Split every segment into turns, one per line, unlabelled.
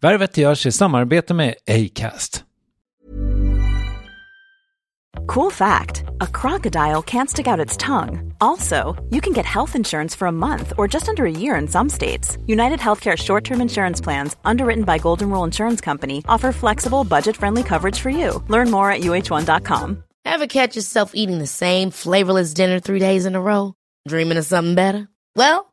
Värvet görs i samarbete med Acast.
Cool fact a crocodile can't stick out its tongue. Also, you can get health insurance for a month or just under a year in some states. United Healthcare short term insurance plans, underwritten by Golden Rule Insurance Company, offer flexible, budget friendly coverage for you. Learn more at uh1.com.
Ever catch yourself eating the same flavorless dinner three days in a row? Dreaming of something better? Well,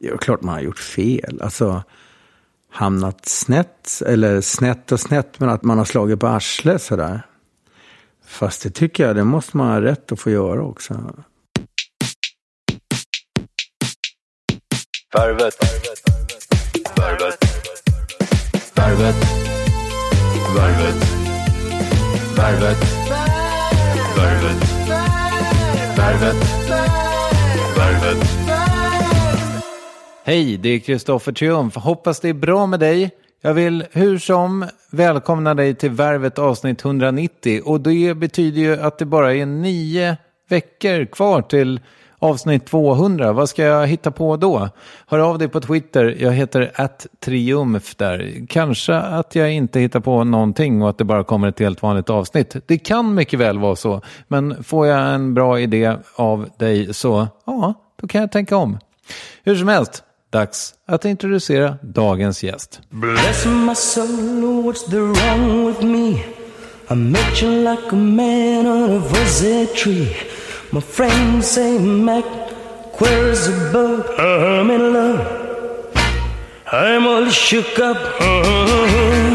Det är klart man har gjort fel. Alltså hamnat snett, eller snett och snett, men att man har slagit på arslet sådär. Fast det tycker jag, det måste man ha rätt att få göra också.
Värvet. Värvet. Värvet. Värvet. Värvet. Värvet. Värvet. Värvet.
Hej, det är Kristoffer Triumf. Hoppas det är bra med dig. Jag vill hur som välkomna dig till Värvet avsnitt 190 och det betyder ju att det bara är nio veckor kvar till avsnitt 200. Vad ska jag hitta på då? Hör av dig på Twitter. Jag heter attriumf där. Kanske att jag inte hittar på någonting och att det bara kommer ett helt vanligt avsnitt. Det kan mycket väl vara så. Men får jag en bra idé av dig så, ja, då kan jag tänka om. Hur som helst, dags att introducera dagens gäst.
Bless my soul, what's the wrong with me? I met you like a man on a fuzzy tree. My friends say, Mac, where's a bug? I'm in love. I'm all shook up. Oh,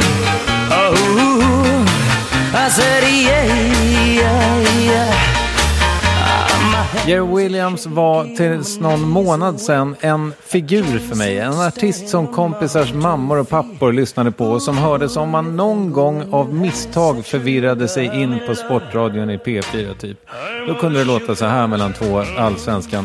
oh. I said, yeah, yeah.
Jerry Williams var tills någon månad sedan en figur för mig. En artist som kompisars mammor och pappor lyssnade på och som hördes om man någon gång av misstag förvirrade sig in på Sportradion i P4 typ. Då kunde det låta så här mellan två allsvenska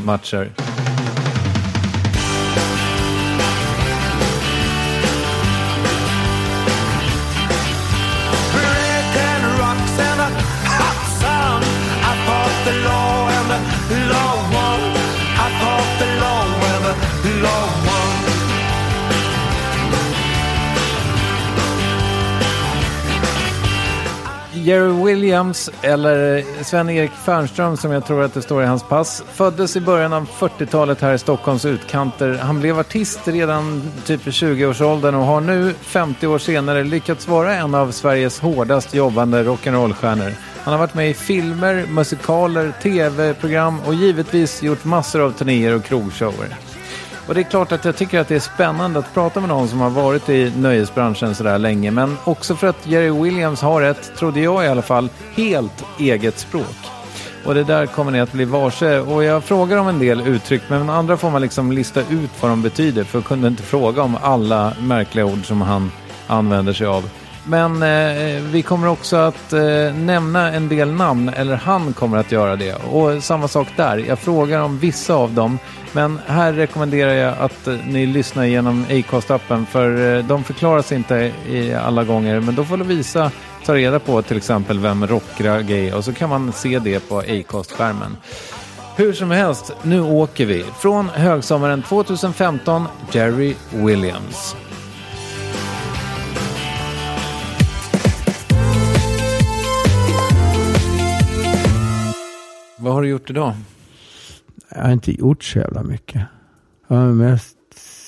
Jerry Williams, eller Sven-Erik Fernström som jag tror att det står i hans pass, föddes i början av 40-talet här i Stockholms utkanter. Han blev artist redan typ i 20-årsåldern och har nu, 50 år senare, lyckats vara en av Sveriges hårdast jobbande rock'n'roll-stjärnor. Han har varit med i filmer, musikaler, tv-program och givetvis gjort massor av turnéer och krogshower. Och det är klart att jag tycker att det är spännande att prata med någon som har varit i nöjesbranschen sådär länge. Men också för att Jerry Williams har ett, trodde jag i alla fall, helt eget språk. Och det där kommer ni att bli varse. Och jag frågar om en del uttryck, men andra får man liksom lista ut vad de betyder. För jag kunde inte fråga om alla märkliga ord som han använder sig av. Men eh, vi kommer också att eh, nämna en del namn, eller han kommer att göra det. Och samma sak där, jag frågar om vissa av dem. Men här rekommenderar jag att eh, ni lyssnar genom Acast-appen för eh, de förklaras inte i alla gånger. Men då får Lovisa ta reda på till exempel vem Rockrag är och så kan man se det på Acast-skärmen. Hur som helst, nu åker vi. Från högsommaren 2015, Jerry Williams. Vad har du gjort idag?
Jag har inte gjort så jävla mycket. Jag har mest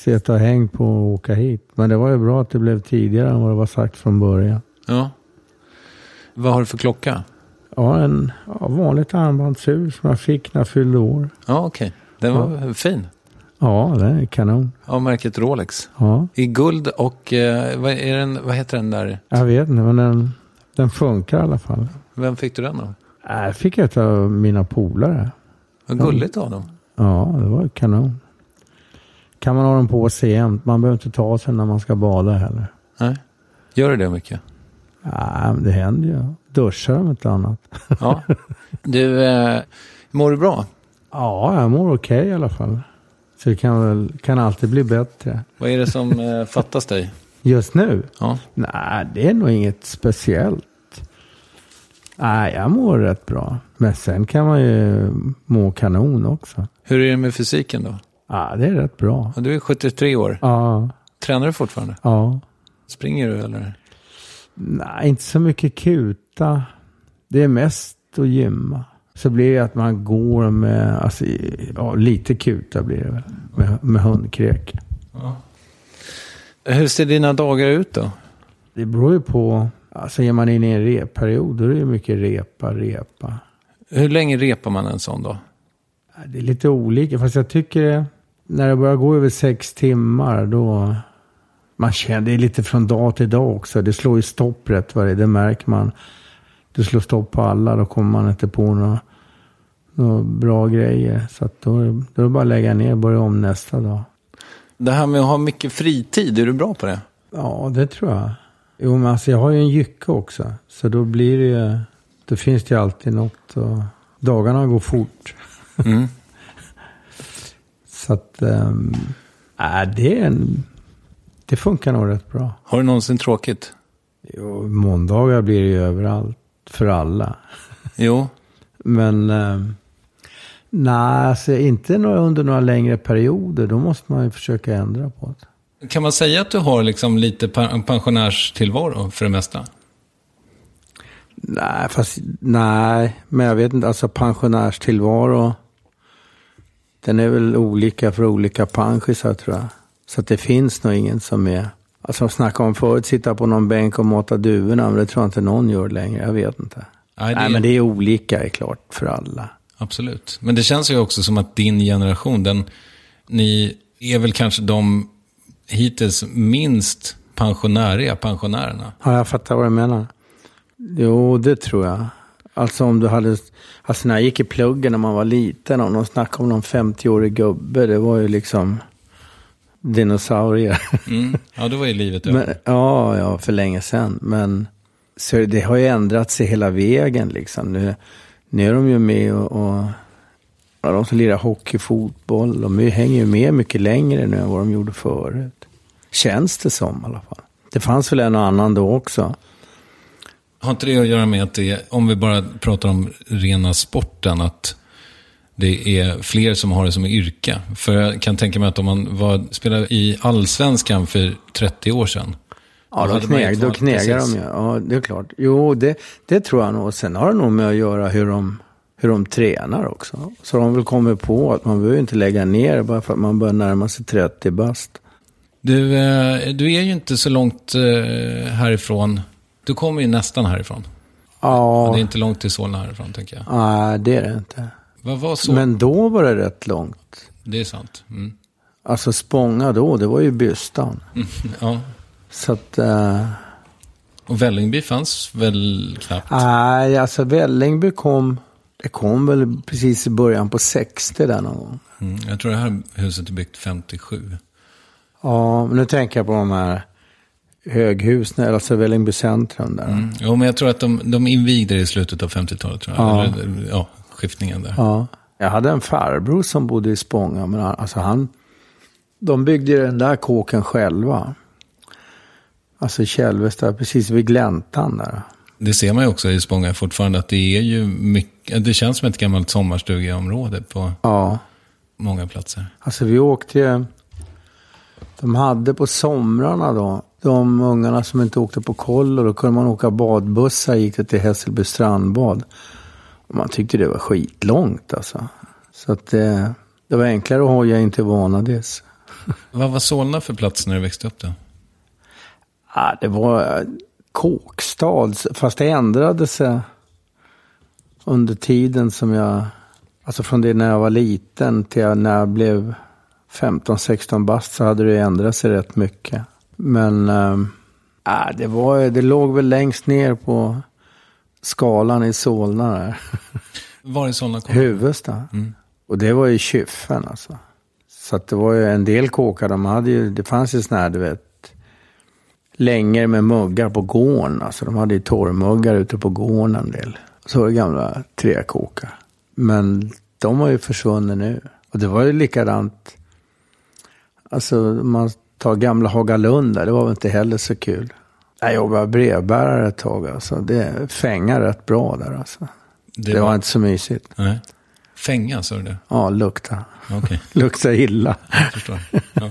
sett och hängt på att åka hit. Men det var ju bra att det blev tidigare än vad det var sagt från början.
Ja. Vad har du för klocka?
Ja, en ja, vanligt armbandsur som jag fick när jag fyllde år.
Ja, okej. Den var fin.
Ja, det är kanon.
Av märket Rolex.
Ja,
I guld och, eh, vad, är den, vad heter den där?
jag vet inte, men den, den funkar i alla fall.
Vem fick du den av?
Äh, Jag fick ett av mina polare.
Vad gulligt av dem.
Ja, det var kanon. Kan man ha den på sig jämt. Man behöver inte ta sig när man ska bada heller.
Nej. Gör du det mycket?
Ja, men det händer ju. Duschar om inte annat.
Ja. Du, eh, mår du bra?
Ja, jag mår okej i alla fall. Så det kan, väl, kan alltid bli bättre.
Vad är det som eh, fattas dig?
Just nu?
Ja.
Nej, det är nog inget speciellt. Nej, jag mår rätt bra. Men sen kan man ju må kanon också.
Hur är det med fysiken då?
Ja, det är rätt bra.
Ja, Du är 73 år.
Ja,
Tränar du fortfarande?
ja.
Springer du eller?
Nej, inte så mycket kuta. Det är mest att gymma. Så blir det att man går med, alltså, ja, lite kuta blir det väl. Med, med hundkrek.
Hur ser dina dagar ut då?
Det beror ju på, alltså är man inne i en repperiod, då är det mycket repa, repa.
Hur länge repar man en sån då?
Det är lite olika, fast jag tycker när det börjar gå över sex timmar, då... Man känner, det är lite från dag till dag också. Det slår ju stopp rätt vad det är, det märker man. Du slår stopp på alla, då kommer man inte på några, några bra grejer. Så att då, då är det bara att lägga ner och börja om nästa dag.
Det här med att ha mycket fritid, är du bra på det?
Ja, det tror jag. Jo, men alltså jag har ju en jycke också. Så då blir det ju, då finns det ju alltid något. Och dagarna går fort.
Mm.
Så att, ähm, äh, det är en, det funkar nog rätt bra.
Har du någonsin tråkigt?
Jo, måndagar blir det ju överallt, för alla.
Jo.
Men ähm, nej, alltså inte under några längre perioder. Då måste man ju försöka ändra på det.
Kan man säga att du har liksom lite pensionärstillvaro för det mesta?
Nej, fast nej, men jag vet inte, alltså pensionärstillvaro. Den är väl olika för olika pensionärer tror jag. Så att det finns nog ingen som är, alltså jag snackade om förut, sitta på någon bänk och mata duvorna, men det tror jag inte någon gör längre, jag vet inte.
Nej, det-
Nej, men det är olika, är klart, för alla.
Absolut. Men det känns ju också som att din generation, den, ni är väl kanske de hittills minst pensionäriga pensionärerna.
Ja, jag fattar vad du menar. Jo, det tror jag. Alltså om du hade, alltså när jag gick i pluggen när man var liten och de snackade om någon 50-årig gubbe, det var ju liksom dinosaurier.
Mm. Ja, då var ju livet över.
Men, ja, ja, för länge sedan. Men så det har ju ändrat sig hela vägen liksom. Nu, nu är de ju med och, och ja, de som lirar hockey, fotboll, de är- hänger ju med mycket längre nu än vad de gjorde förut. Känns det som i alla fall. Det fanns väl en och annan då också.
Har inte det att göra med att det, om vi bara pratar om rena sporten, att det är fler som har det som yrke? För jag kan tänka mig att om man var, spelade i allsvenskan för 30 år sedan.
Ja, då, kneg, då knegar
precis.
de ju. Ja, det är klart. Jo, det, det tror jag nog. Sen har det nog med att göra hur de, hur de tränar också. Så de har väl kommit på att man behöver inte lägga ner bara för att man börjar närma sig 30 bast.
Du, eh, du är ju inte så långt eh, härifrån. Du kommer ju nästan härifrån.
Ja,
Det är inte långt till Solna härifrån, tänker jag.
nej, det är det inte.
Vad var så?
Men då var det rätt långt.
Det är sant. Mm.
Alltså Spånga då, det var ju Bystan.
Ja.
Så att... Eh,
Och Vällingby fanns väl knappt?
nej, alltså Vällingby kom... Det kom väl precis i början på 60 där någon gång.
Mm, jag tror det här huset är byggt 57.
Ja, men nu tänker jag på de här höghusen, alltså Vällingby centrum där.
Mm. Jo, men jag tror att de, de invigde det i slutet av 50-talet. Tror jag.
Ja.
Eller, ja, skiftningen där.
Ja. Jag hade en farbror som bodde i Spånga, men han- alltså han... De byggde den där kåken själva. Alltså Kälvesta, precis vid gläntan där.
Det ser man ju också i Spånga fortfarande att det är ju mycket, det känns som ett gammalt sommarstugeområde på
Ja.
många platser.
Alltså vi åkte ju... De hade på somrarna då, de ungarna som inte åkte på kollo, då kunde man åka badbussar, gick det till Hässelby strandbad. Och man tyckte det var skitlångt alltså. Så att det, det var enklare att hoja in till Vanadis.
Vad var Solna för plats när du växte upp då?
Ja, det var eh, kåkstad, fast det ändrade sig under tiden som jag, alltså från det när jag var liten till när jag blev 15-16 bast så hade det ändrat sig rätt mycket. Men äh, det, var, det låg väl längst ner på skalan i Solna där.
Var i Solna kom
Huvudsta. Och det var ju kyffen alltså. Så att det var ju en del kåkar, de hade ju, det fanns ju sådana här, du vet, längor med muggar på gården. Alltså de hade ju torrmuggar ute på gården en del. Så var det gamla träkåkar. Men de har ju försvunnit nu. Och det var ju likadant, alltså man tar gamla Hagalund där, det var väl inte heller så kul. Jag jobbade brevbärare ett tag alltså. Det fängade rätt bra där alltså. Det, var inte så mysigt.
Nej. Fänga, sa du det?
Ja, lukta.
Okej,
Lukta illa.
jag förstår. Ja.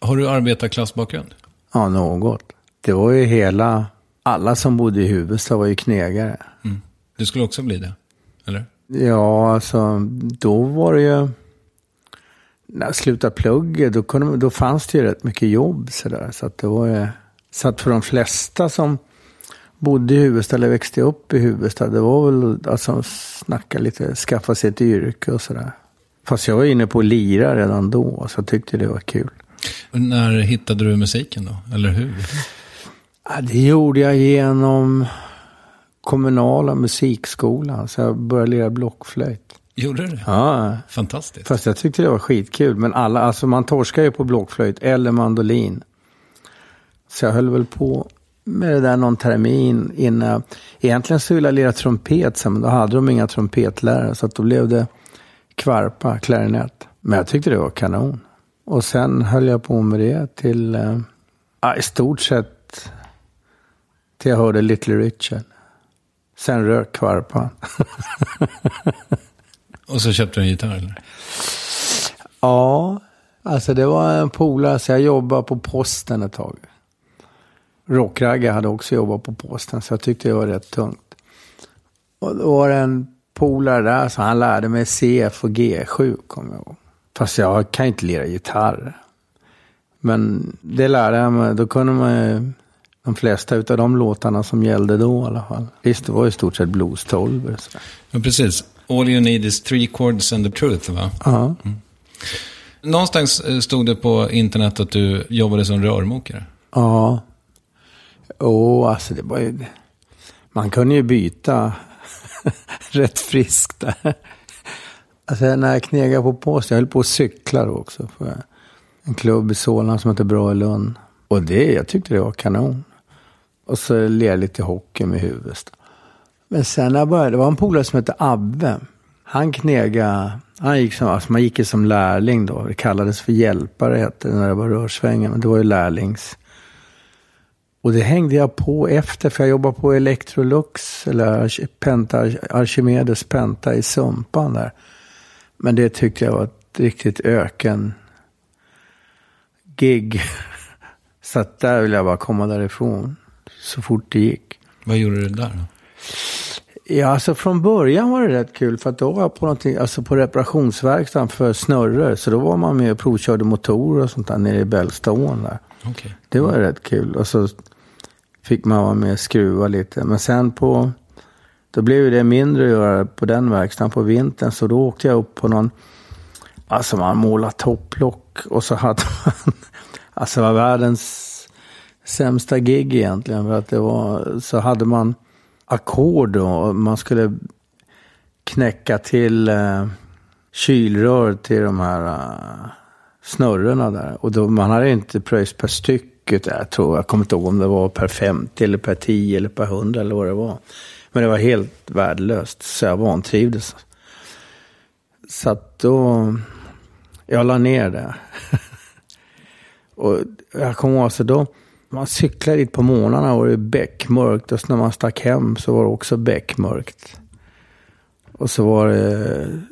Har du arbetarklassbakgrund?
Ja, något. Det var ju hela, alla som bodde i Huvudsta var ju knegare.
Mm. Du skulle också bli det? Eller?
Ja, alltså då var det ju, när jag slutade plugget, då, kunde, då fanns det ju rätt mycket jobb sådär. Så att det var ju, så att för de flesta som bodde i Huvudsta eller växte upp i Huvudsta, det var väl alltså snacka lite, skaffa sig ett yrke och sådär. Fast jag var inne på att lira redan då, så jag tyckte det var kul.
När hittade du musiken då? Eller hur?
Ja, det gjorde jag genom kommunala musikskolan. Så jag började lira blockflöjt.
Gjorde du det?
Ja,
Fantastiskt.
fast jag tyckte det var skitkul. Men alla, alltså man torskar ju på blockflöjt eller mandolin. Så jag höll väl på med det där någon termin innan. Egentligen så ville jag lira trumpet sen, men då hade de inga trumpetlärare. Så att då blev det kvarpa, klarinett. Men jag tyckte det var kanon. Och sen höll jag på med det till, eh, ja, i stort sett till jag hörde Little Richard. Sen rök kvarpan.
Och så köpte du en gitarr eller?
Ja, alltså det var en polare, så jag jobbade på posten ett tag. Rockragga hade också jobbat på posten, så jag tyckte det var rätt tungt. Och då var det en polare där, så han lärde mig CF och G7, kommer jag ihåg. Fast jag kan inte lira gitarr. Men det lärde jag mig, då kunde man ju de flesta utav de låtarna som gällde då i alla fall. Visst, det var i stort sett blues 12 så.
Ja, precis. All you need is three chords and the truth, va?
Ja.
Någonstans eh, stod det på internet att du jobbade som rörmokare.
Ja. Åh, alltså det var ju... Man kunde ju byta rätt friskt där. Alltså när jag knegade på posten, jag höll på att cykla då också. För en klubb i Solna som heter Bra i Lund. Och det, jag tyckte det var kanon. Och så lirade jag lite hockey med huvudet. Men sen när jag började, det var en polare som hette Abbe. Han knegade, han gick som, alltså man gick ju som lärling då. Det kallades för hjälpare hette det när det var rörsvängen. Men det var ju lärlings. Och det hängde jag på efter, för jag jobbade på Electrolux, eller Penta, Archimedes Penta i Sumpan där. Men det tyckte jag var ett riktigt öken gig. Så att där ville jag bara komma därifrån så fort det gick.
Vad gjorde du där då?
Ja, alltså från början var det rätt kul för att då var jag på, alltså på reparationsverkstaden för snurror. Så då var man med och provkörde motorer och sånt där nere i Bällstaån där.
Okej.
Det var rätt kul. Och så fick man vara med och skruva lite. Men sen på, då blev det mindre att göra på den verkstaden på vintern. Så då åkte jag upp på någon Alltså man målade topplock och så hade man, alltså var världens sämsta gig egentligen. För att det var, så hade man ackord och man skulle knäcka till eh, kylrör till de här eh, snurrorna där. Och då, man hade inte pröjs per styck. Eh, jag tror, jag kommer inte ihåg om det var per 50 eller per 10 eller per 100 eller vad det var. Men det var helt värdelöst, så jag vantrivdes. Så att då, jag la ner det. och jag kommer ihåg, så då, man cyklade dit på morgnarna och det var bäckmörkt. Och så när man stack hem så var det också bäckmörkt. Och så var det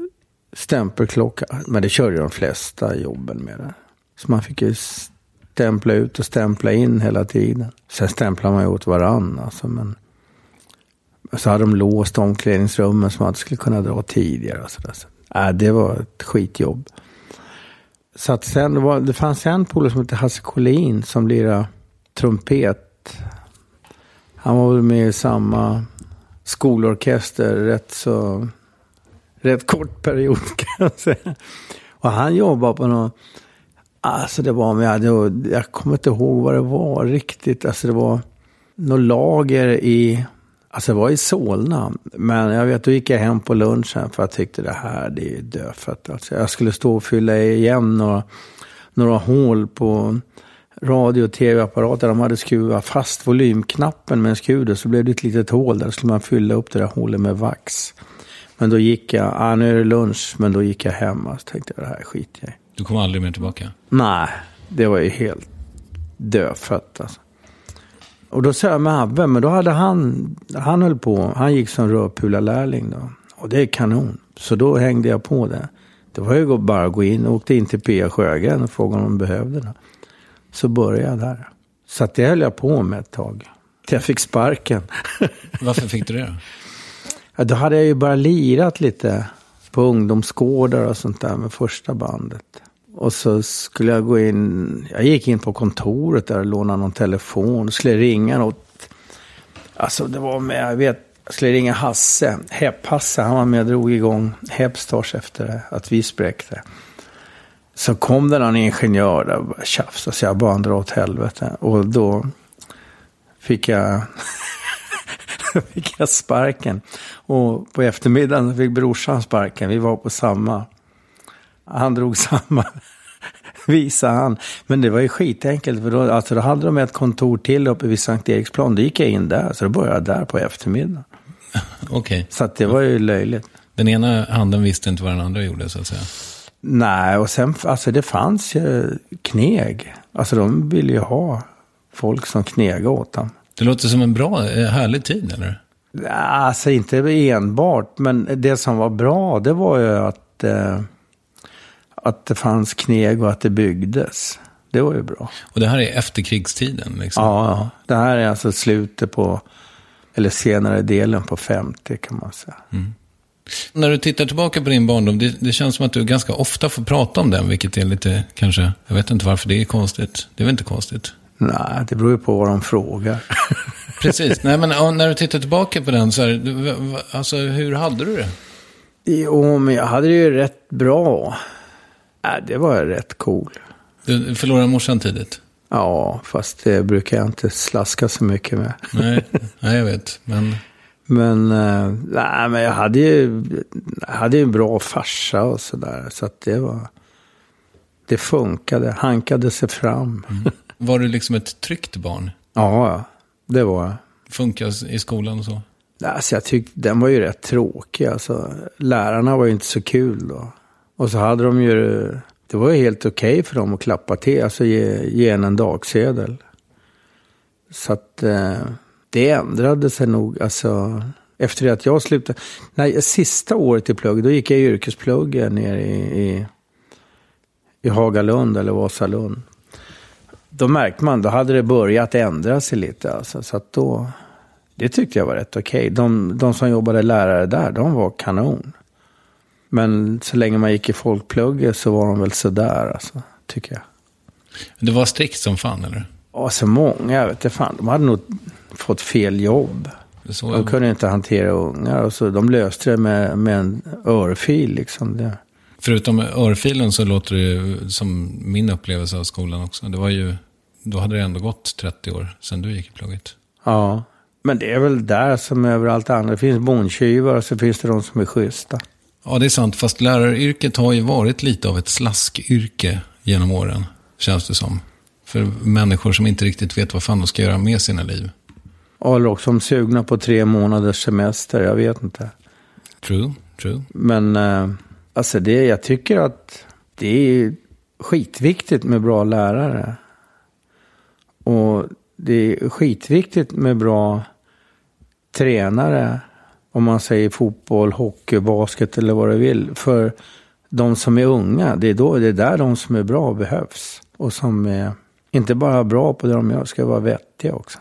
stämpelklocka. Men det körde de flesta jobben med det. Så man fick ju stämpla ut och stämpla in hela tiden. Sen stämplade man ju åt varann. Alltså, men så hade de låst omklädningsrummen så man inte skulle kunna dra tidigare. Och så där. Så, äh, det var ett skitjobb. Så att sen, det, var, det fanns en polare som hette Hasse Collin som lirade trumpet. Han var väl med i samma skolorkester rätt så rätt kort period kan jag säga. Och han jobbade på någon, alltså det var, med, jag kommer inte ihåg vad det var riktigt. Alltså det var något lager i, alltså det var i Solna. Men jag vet, då gick jag hem på lunchen för jag tyckte det här, det är dödfött. Alltså jag skulle stå och fylla igen några, några hål på radio och tv-apparater. De hade skruvat fast volymknappen med en skruv. Så blev det ett litet hål där. Så skulle man fylla upp det där hålet med vax. Men då gick jag, ah, nu är det lunch, men då gick jag hem och tänkte det här skiter jag.
Du kom aldrig mer tillbaka?
Nej, det var ju helt dödfött alltså. Och då sa jag med Abbe, men då hade han, han höll på, han gick som rörpularlärling då. Och det är kanon. Så då hängde jag på det. Det var ju bara att gå in, och åkte in till Pia Sjögren och frågade om de behövde det. Så började jag där. Så att det höll jag på med ett tag. Till jag fick sparken.
Varför fick du det?
Ja, då hade jag ju bara lirat lite på ungdomsgårdar och sånt där med första bandet. Och så skulle jag gå in, jag gick in på kontoret där och lånade någon telefon. Skulle ringa något, alltså det var med, jag vet, jag skulle ringa Hasse, Hepp-Hasse, han var med och drog igång Hepstars efter att vi spräckte. Så kom det någon ingenjör där och tjafsade så jag bara dra åt helvete. Och då fick jag, fick jag sparken. Och på eftermiddagen fick brorsan sparken. Vi var på samma. Han drog samma visa han. Men det var ju skitenkelt. För då, alltså då hade de ett kontor till uppe vid Sankt Eriksplan. Då gick jag in där. Så då började jag där på eftermiddagen.
Okej. Okay.
Så det var ju löjligt.
Den ena handen visste inte vad den andra gjorde så att säga.
Nej, och sen, alltså det fanns ju kneg. Alltså de ville ju ha folk som knegade åt dem.
Det låter som en bra, eh, härlig tid, eller?
Alltså inte enbart, men det som var bra, det var ju att, eh, att det fanns kneg och att det byggdes. Det var ju bra.
Och det här är efterkrigstiden? Liksom.
Ja, det här är alltså slutet på, eller senare delen på 50 kan man säga. Mm.
När du tittar tillbaka på din barndom, det, det, känns som att du ganska ofta får prata om den, vilket är lite, kanske, jag vet inte varför det är konstigt. Det är väl inte konstigt?
Nej, det beror ju på vad de frågar.
Precis, nej men när du tittar tillbaka på den, så här, alltså hur hade du det?
Jo, men jag hade det ju rätt bra. Äh, det var rätt cool.
Du förlorade morsan tidigt?
Ja, fast det brukar jag inte slaska så mycket med.
nej, nej, jag vet. Men...
Men, äh, nej, men jag hade ju hade en bra farsa och sådär. Så att det var... Det funkade, hankade sig fram. Mm.
Var du liksom ett tryggt barn?
Ja, det var jag.
Funkade i skolan och så?
Alltså jag tyckte den var ju rätt tråkig. Alltså, lärarna var ju inte så kul då. Och så hade de ju... Det var ju helt okej okay för dem att klappa till, alltså ge, ge en en dagsedel. Så att... Eh, det ändrade sig nog. Alltså, efter att jag slutade. Nej, sista året i plugg, då gick jag yrkesplugg nere i, i, i Hagalund eller Vasalund. Då märkte man, då hade det börjat ändra sig lite. Alltså, så att då, det tyckte jag var rätt okej. Okay. De, de som jobbade lärare där, de var kanon. Men så länge man gick i folkplugget så var de väl sådär, alltså, tycker jag.
Det var strikt som fan, eller?
Ja, så många, jag vet inte fan. De hade nog fått fel jobb. De kunde inte hantera ungar. Och så, de löste det med, med en örfil. Liksom. Det.
Förutom örfilen så låter det som min upplevelse av skolan också. Det var ju, då hade det ändå gått 30 år sedan du gick i plugget.
Ja, men det är väl där som överallt annat. Det finns bondtjuvar och så finns det de som är schyssta.
Ja, det är sant. Fast läraryrket har ju varit lite av ett slaskyrke genom åren, känns det som. För människor som inte riktigt vet vad fan de ska göra med sina liv.
Eller också som sugna på tre månaders semester, jag vet inte.
True, true.
Men eh, alltså det, jag tycker att det är skitviktigt med bra lärare. Och det är skitviktigt med bra tränare. Om man säger fotboll, hockey, basket eller vad du vill. För de som är unga, det är, då, det är där de som är bra behövs. Och som är inte bara bra på det de gör, ska vara vettiga också.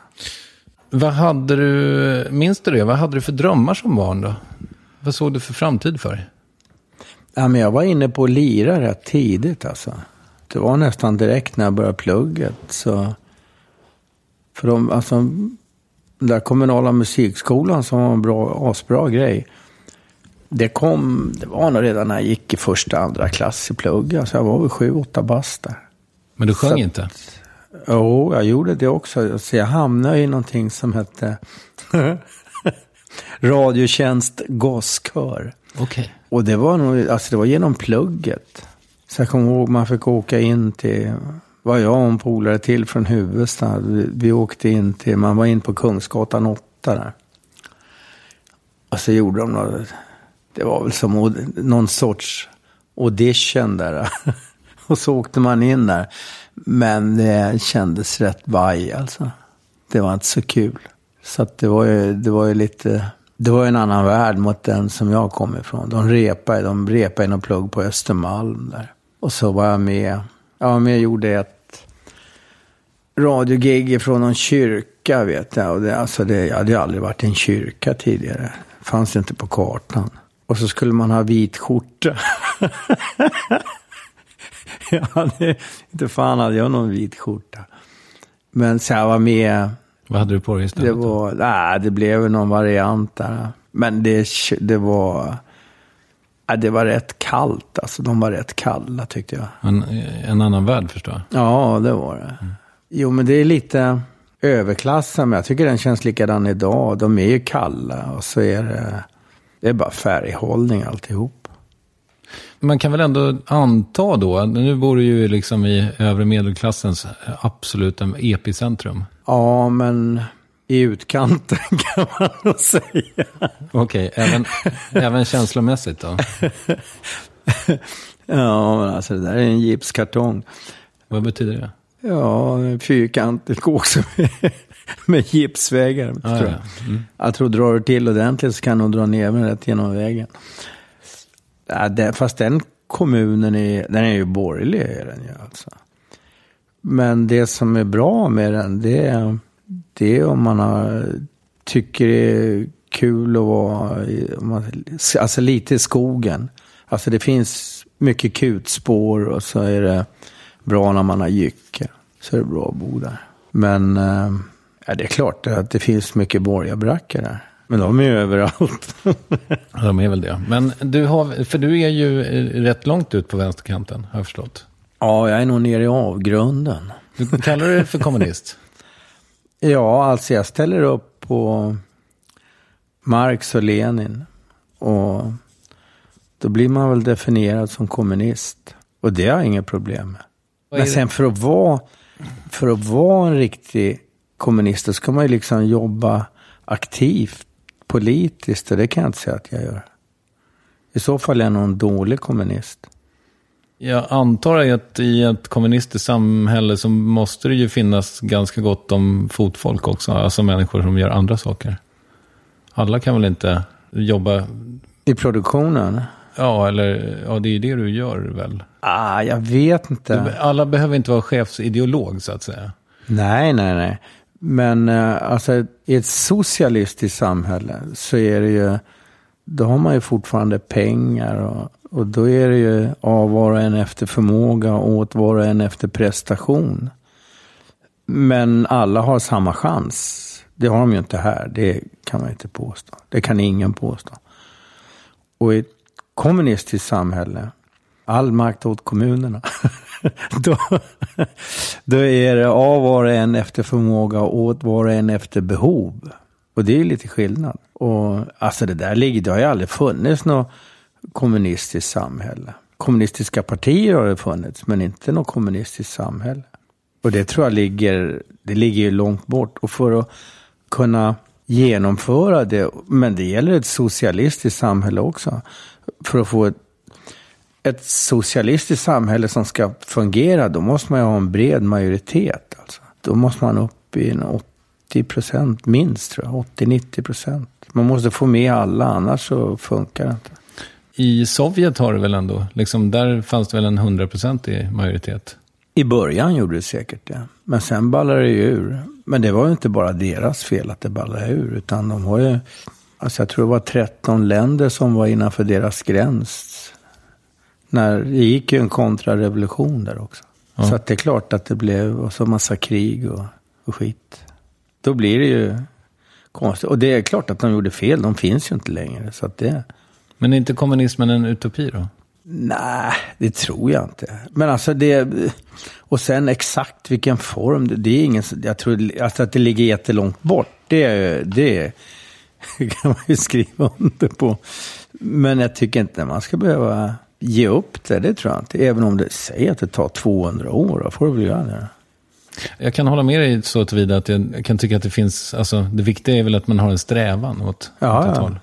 Vad hade du, minns du det? Vad hade du för drömmar som barn då? Vad såg du för framtid för dig?
Ja, men jag var inne på att lira rätt tidigt alltså. Det var nästan direkt när jag började plugget. Så, för de, alltså, den där kommunala musikskolan som var en bra, asbra grej. Det kom, det var nog redan när jag gick i första, andra klass i plugg. Alltså jag var väl sju, åtta bast där.
Men du sjöng
Så-
inte?
Jo, jag gjorde det också. Så jag hamnade i någonting som hette Radiotjänst Goskör.
Okej.
Och det var nog, alltså det var genom plugget. Så jag kommer ihåg man fick åka in till, var jag och en polare till från Huvudsta. Vi, vi åkte in till, man var in på Kungsgatan 8 där. Och så gjorde de något, det var väl som någon sorts audition där. Och så åkte man in där. Men det kändes rätt vaj alltså. Det var inte så kul. Så att det var ju, det var ju lite, det var ju en annan värld mot den som jag kom ifrån. De repade, de repade i någon plugg på Östermalm där. Och så var jag med, jag var med och gjorde ett radiogig från någon kyrka vet jag. Och det, alltså det, jag hade ju aldrig varit i en kyrka tidigare. Fanns inte på kartan. Och så skulle man ha vit skjorta. jag hade, inte fan hade jag någon vit skjorta. Men så jag var med.
Vad hade du på dig istället?
Det var, nej, det blev någon variant där. Men det, det var, ja, det var rätt kallt. Alltså de var rätt kalla tyckte jag.
En, en annan värld förstår jag.
Ja, det var det. Jo, men det är lite överklassen, men jag tycker den känns likadan idag. De är ju kalla och så är det, det är bara färghållning alltihop.
Man kan väl ändå anta då, nu bor du ju liksom i övre medelklassens absoluta epicentrum.
Ja, men i utkanten kan man nog säga.
Okej, även, även känslomässigt då?
Ja, men alltså det där är en gipskartong.
Vad betyder det?
Ja, en fyrkantigt också med, med gipsväggar.
Ah,
tror
ja.
jag.
Mm.
jag tror drar du till ordentligt så kan du dra ner den rätt genom väggen. Ja, den, fast den kommunen är, den är ju borgerlig. Är den ju alltså. Men det som är bra med den, det är, det är om man har, tycker det är kul att vara, man, alltså lite i skogen. Alltså det finns mycket kutspår och så är det bra när man har jycke. Så är det bra att bo där. Men eh, ja, det är klart att det finns mycket borgarbrackor där. Men de är ju överallt.
De är väl det. Men du har, för du är ju eh, rätt långt ut på vänsterkanten, har jag förstått.
ja, jag är nog nere i avgrunden.
Du kallar dig för kommunist?
Ja, alltså jag ställer upp på Marx och Lenin. Och då blir man väl definierad som kommunist. Och det har jag inga problem med. Men sen för att vara, för att vara en riktig kommunist, då ska man ju liksom jobba aktivt politiskt. Och det kan jag inte säga att jag gör. I så fall är jag nog en dålig kommunist.
Jag antar att i ett kommunistiskt samhälle så måste det ju finnas ganska gott om fotfolk också. Alltså människor som gör andra saker. Alla kan väl inte jobba...
I produktionen?
Ja, eller ja, det är ju det du gör väl?
Ah, jag vet inte.
Du, alla behöver inte vara chefsideolog så att säga.
Nej, nej, nej. Men eh, alltså, i ett socialistiskt samhälle så är det ju, då har man ju fortfarande pengar och, och då är det ju av var och en efter förmåga och åt var och en efter prestation. Men alla har samma chans. Det har de ju inte här, det kan man inte påstå. Det kan ingen påstå. Och i ett kommunistiskt samhälle all makt åt kommunerna. då, då är det av var och en efter förmåga och åt var och en efter behov. Och det är lite skillnad. Och alltså det där ligger, det har ju aldrig funnits något kommunistiskt samhälle. Kommunistiska partier har det funnits, men inte något kommunistiskt samhälle. Och det tror jag ligger, det ligger ju långt bort. Och för att kunna genomföra det, men det gäller ett socialistiskt samhälle också. För att få ett, ett socialistiskt samhälle som ska fungera, då måste man ju ha en bred majoritet. Alltså. Då måste man upp i en 80 procent minst, tror jag. 80-90 procent. Man måste få med alla, annars så funkar det inte.
I Sovjet har det väl ändå, liksom, där fanns det väl en hundraprocentig majoritet?
I början gjorde det säkert det. Men sen ballade det ju ur. Men det var ju inte bara deras fel att det ballade ur. Utan de har ju, alltså jag tror det var 13 länder som var innanför deras gräns. När, det gick ju en kontrarevolution där också.
Ja.
Så att det är klart att det blev och så massa krig och, och skit. Då blir det ju konstigt. Och det är klart att de gjorde fel. De finns ju inte längre. Så att det...
Men är inte kommunismen en utopi då?
Nej, det tror jag inte. Men alltså det... Och sen exakt vilken form, det, är ingen... Jag tror alltså att det ligger jättelångt bort. Det, det kan man ju skriva under på. Men jag tycker inte man ska behöva ge upp det. Det tror jag inte. Även om det säger att det tar 200 år, då får du väl göra det.
Jag kan hålla med dig så tillvida att jag kan tycka att det finns, alltså det viktiga är väl att man har en strävan åt,
Ja,
åt ett
ja.
håll.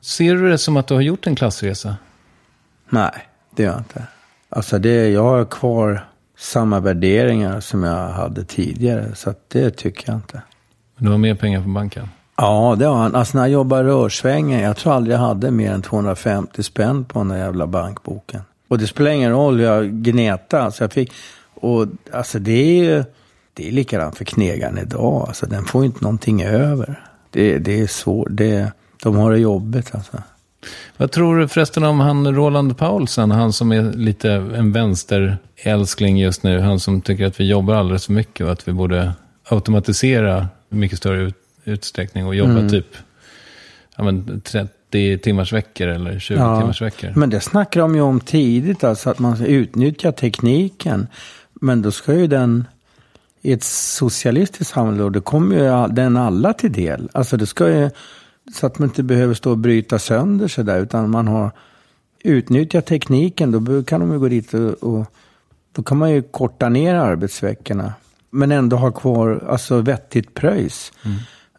Ser du det som att du har gjort en klassresa?
Nej, det gör jag inte. Alltså det, jag har kvar samma värderingar som jag hade tidigare. Så det tycker jag inte.
Du har mer pengar på banken?
Ja, det har han. Alltså när jag jobbade rörsvängen, jag tror aldrig jag hade mer än 250 spänn på den där jävla bankboken. Och det spelar ingen roll jag gnetade. Så jag fick, och alltså det är ju, det är likadant för knegaren idag. Alltså den får ju inte någonting över. Det, det är svårt, det, de har det jobbigt alltså.
Vad tror du förresten om han Roland Paulsen, han som är lite en vänsterälskling just nu, han som tycker att vi jobbar alldeles för mycket och att vi borde automatisera mycket större ut, utsträckning och jobba
Mm.
typ ja, men 30 timmars veckor eller 20
Ja,
timmars veckor.
Men det snackar de ju om tidigt, alltså att man ska utnyttja tekniken. Men då ska ju den, i ett socialistiskt samhälle, och det kommer ju den alla till del. Alltså det ska ju, så att man inte behöver stå och bryta sönder sig där, utan man har utnyttjat tekniken, då kan de ju gå dit och, och då kan man ju korta ner arbetsveckorna. Men ändå ha kvar, alltså vettigt pröjs.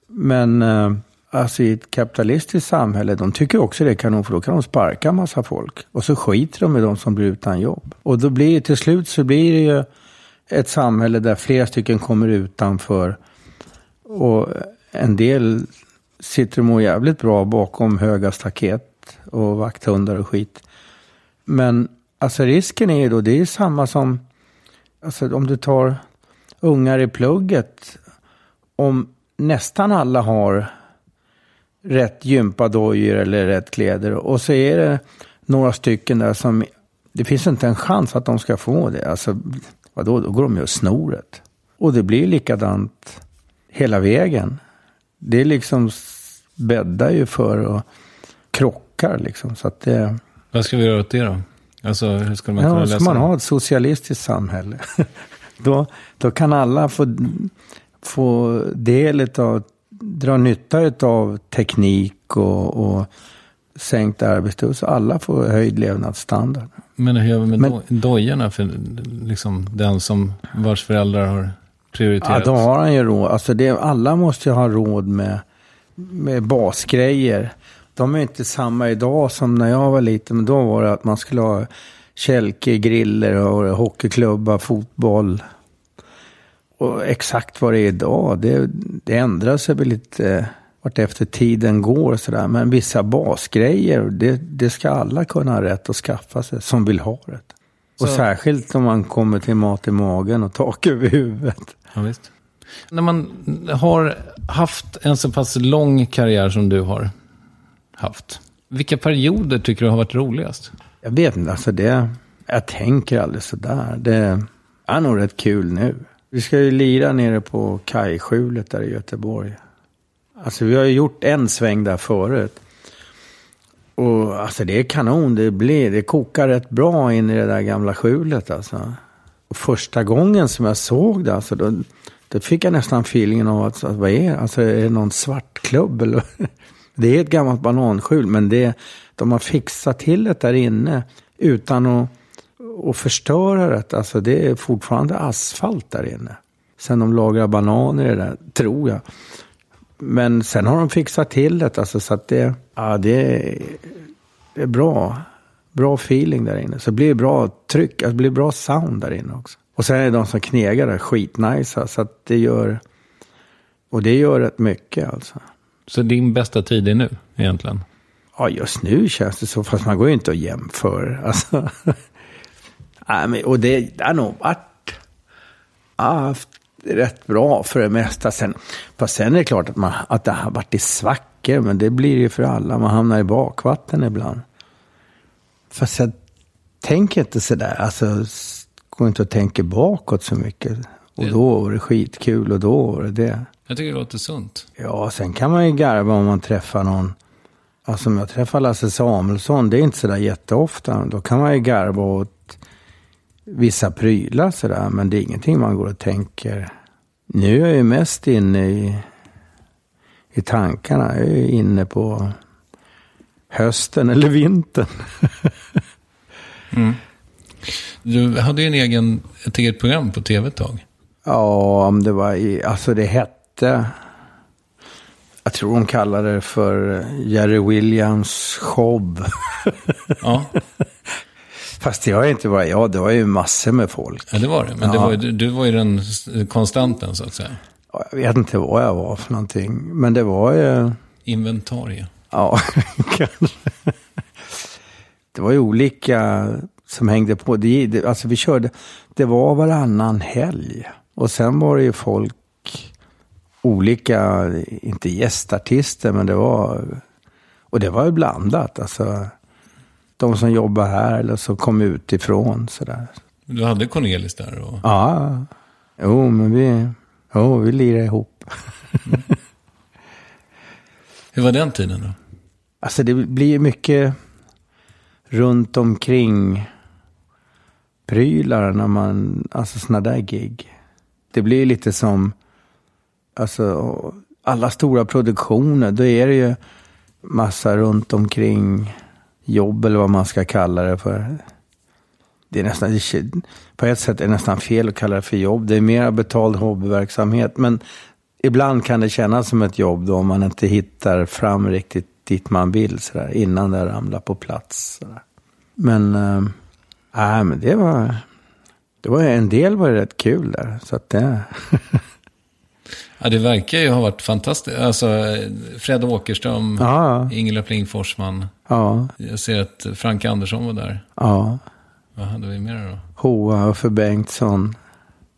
Men eh, alltså i ett kapitalistiskt samhälle, de tycker också det är kanon för då kan de sparka en massa folk. Och så skiter de i de som blir utan jobb. Och då blir det till slut så blir det ju ett samhälle där flera stycken kommer utanför. Och en del sitter och mår jävligt bra bakom höga staket och vakthundar och skit. Men alltså risken är ju då, det är samma som, alltså om du tar ungar i plugget. Om nästan alla har rätt gympadojor eller rätt kläder och så är det några stycken där som, det finns inte en chans att de ska få det. Alltså, vadå, då går de ju och snor det. Och det blir likadant hela vägen. Det är liksom bäddar ju för och krockar liksom. Så att det,
Vad ska vi göra åt det då? Alltså hur ska man kunna
ja,
lösa
ska man
det?
ha ett socialistiskt samhälle, då, då kan alla få, få del av, dra nytta av teknik och, och sänkt arbetstid. Så alla får höjd levnadsstandard.
Men hur gör vi med
Men-
do- dojorna för liksom den som vars föräldrar har
Ja,
prioriterat?
då har han ju råd. Alltså det, alla måste ju ha råd med, med basgrejer. De är inte samma idag som när jag var liten. Men då var det att man skulle ha kälke, griller och hockeyklubba, fotboll. Och exakt vad det är idag, det, det ändrar sig väl lite eh, vart efter tiden går. och Sådär. Men vissa basgrejer, det, det ska alla kunna ha rätt att skaffa sig som vill ha det. Och
Så-
särskilt om man kommer till mat i magen och tak över huvudet.
Ja, visst. När man har haft en så pass lång karriär som du har haft. Vilka perioder tycker du har varit roligast?
Jag vet inte, alltså det, jag tänker aldrig sådär. Det är nog rätt kul nu. Vi ska ju lira nere på kajskjulet där i Göteborg. Alltså vi har ju gjort en sväng där förut. Och alltså det är kanon. Det, blir, det kokar rätt bra in i det där gamla skjulet alltså. Och första gången som jag såg det, alltså, då, då fick jag nästan feelingen av att, att vad är alltså, är det någon svartklubb eller? Det är ett gammalt bananskjul, men det, de har fixat till det där inne utan att, att förstöra det. Alltså det är fortfarande asfalt där inne. Sen de lagrar bananer i det där, tror jag. Men sen har de fixat till det, alltså, så att det, ja, det, är, det är bra. Bra feeling där inne. Så det blir bra tryck, alltså, det blir bra sound där inne också. Och sen är det de som knegar där skitnice. Så att det gör, och det gör rätt mycket alltså.
Så din bästa tid är nu egentligen?
Ja, just nu känns det så. Fast man går ju inte att jämföra. Alltså. Och det, har nog varit ja, rätt bra för det mesta. Sen, fast sen är det klart att, man, att det har varit i svackor. Men det blir ju för alla. Man hamnar i bakvatten ibland. Fast jag tänker inte sådär. Alltså, går inte och tänker bakåt så mycket. Och då var det skitkul och då var det det.
Jag tycker det låter sunt.
Ja, sen kan man ju garva om man träffar någon. Alltså om jag träffar Lasse Samuelsson, det är inte sådär jätteofta. Då kan man ju garva åt vissa prylar sådär. Men det är ingenting man går och tänker. Nu är jag ju mest inne i, i tankarna. Jag är ju inne på hösten eller vintern.
mm. Du hade ju en egen, ett eget program på tv ett tag.
Ja, om det var i, alltså det hette, jag tror hon kallade det för Jerry Williams show.
Ja.
Fast det har inte varit jag, det var ju massor med folk.
Ja, det var det. Men
ja.
det var ju, du var ju den konstanten så att säga.
Jag vet inte vad jag var för någonting. Men det var ju...
Inventarie.
Ja, kanske. Det var ju olika som hängde på. Det, alltså vi körde, det var varannan helg. Och sen var det ju folk, olika, inte gästartister, men det var, och det var ju blandat. Alltså, de som jobbar här eller som kom utifrån sådär.
Du hade Cornelis där? Och...
Ja, jo men vi, jo, vi lirade ihop.
Mm. Hur var den tiden då?
Alltså det blir ju mycket runt omkring prylar när man, alltså sådana där gig. Det blir lite som, alltså alla stora produktioner, då är det ju massa runt omkring jobb eller vad man ska kalla det för. Det är nästan, på ett sätt är det nästan fel att kalla det för jobb. Det är mer betald hobbyverksamhet. Men ibland kan det kännas som ett jobb då om man inte hittar fram riktigt dit man vill sådär, innan det ramlar på plats. Sådär. Men, äh, men det var, det var en del var det rätt kul där. Så att det...
ja, det verkar ju ha varit fantastiskt. Alltså, Fred Åkerström,
ja.
Ingela Pling Forsman.
Ja.
Jag ser att Frank Andersson var där.
Ja.
Vad hade vi mer då?
Hoa och för Bengtsson.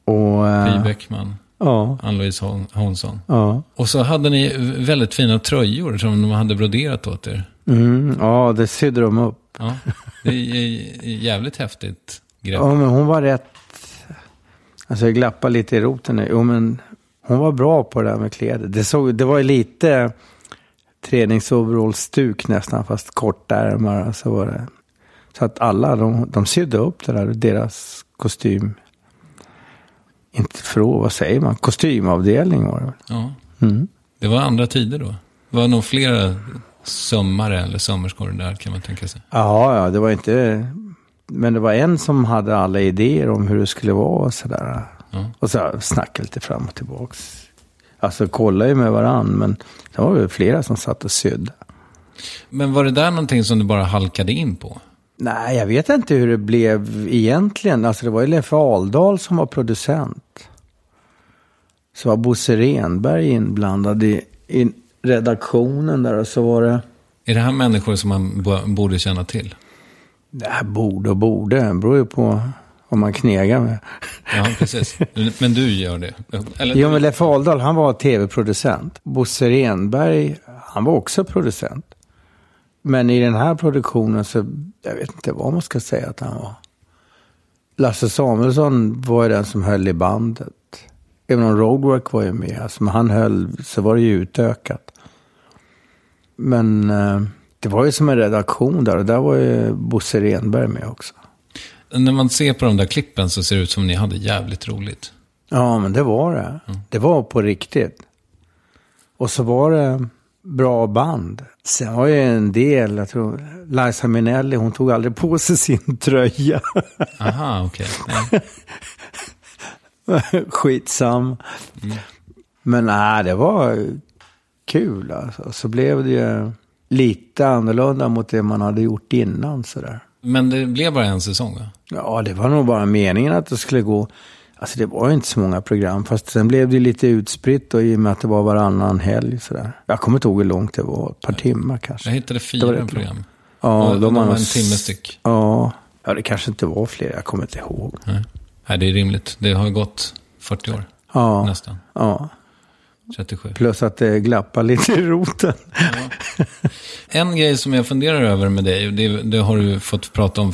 Och...
Py Bäckman.
Ja.
Ann-Louise Hansson.
Ja.
Och så hade ni väldigt fina tröjor som de hade broderat åt er.
Mm, ja, det sydde de upp.
Ja, det är jävligt häftigt grepp.
Ja, men hon var rätt... Alltså jag glappar lite i roten nu. Jo, men hon var bra på det där med kläder. Det, såg, det var ju lite träningsoverall-stuk nästan, fast korta ärmar. Så, var det. så att alla, de, de sydde upp det där, deras kostym. Inte förå, vad säger man? Kostymavdelning var det
Ja.
Mm.
Det var andra tider då. Det var nog flera sömmare eller sömmerskor där kan man tänka sig.
Ja, ja, det var inte... Men det var en som hade alla idéer om hur det skulle vara och sådär. Och så snackade lite fram och tillbaks. Alltså kollade ju med varann, men det var väl flera som satt och sydde.
Men var det där någonting som du bara halkade in på?
Nej, jag vet inte hur det blev egentligen. Alltså det var ju Leffe Aldal som var producent. Så var Bosse Renberg inblandad i, i redaktionen där och så var det...
Är det här människor som man borde känna till?
Det här borde och borde, det beror ju på vad man knegar med.
Ja, precis. Men du gör det?
Eller jo, men Leffe Aldal, han var tv-producent. Bosse Renberg, han var också producent. Men i den här produktionen så, jag vet inte vad man ska säga att han var. Lasse Samuelsson var ju den som höll i bandet. Även om Roadwork var ju med, alltså, men han höll, så var det ju utökat. Men, Det var ju som en redaktion där och där var ju Bosse Renberg med också.
När man ser på de där klippen så ser det ut som ni hade jävligt roligt.
Ja, men det var det. Det var på riktigt. Och så var det bra band. Sen var ju en del, jag tror, Liza Minnelli, hon tog aldrig på sig sin tröja.
Aha, okej. Nej.
Skitsam. Men nej, det var kul alltså. Så blev det ju lite annorlunda mot det man hade gjort innan sådär.
Men det blev bara en säsong va?
Ja, det var nog bara meningen att det skulle gå. Alltså det var ju inte så många program. Fast sen blev det lite utspritt och i och med att det var varannan helg sådär. Jag kommer inte ihåg hur långt det var. Ett par timmar kanske.
Jag hittade
Det
fyra
rätt
program.
Ja,
och
de
de var en timme styck.
Ja. ja, det kanske inte var fler. Jag kommer inte ihåg.
Nej. Nej, det är rimligt. Det har ju gått 40 år.
Ja,
Nästan.
ja.
37.
Plus att det glappar lite i roten.
En grej som jag funderar över med dig, det, det har du fått prata om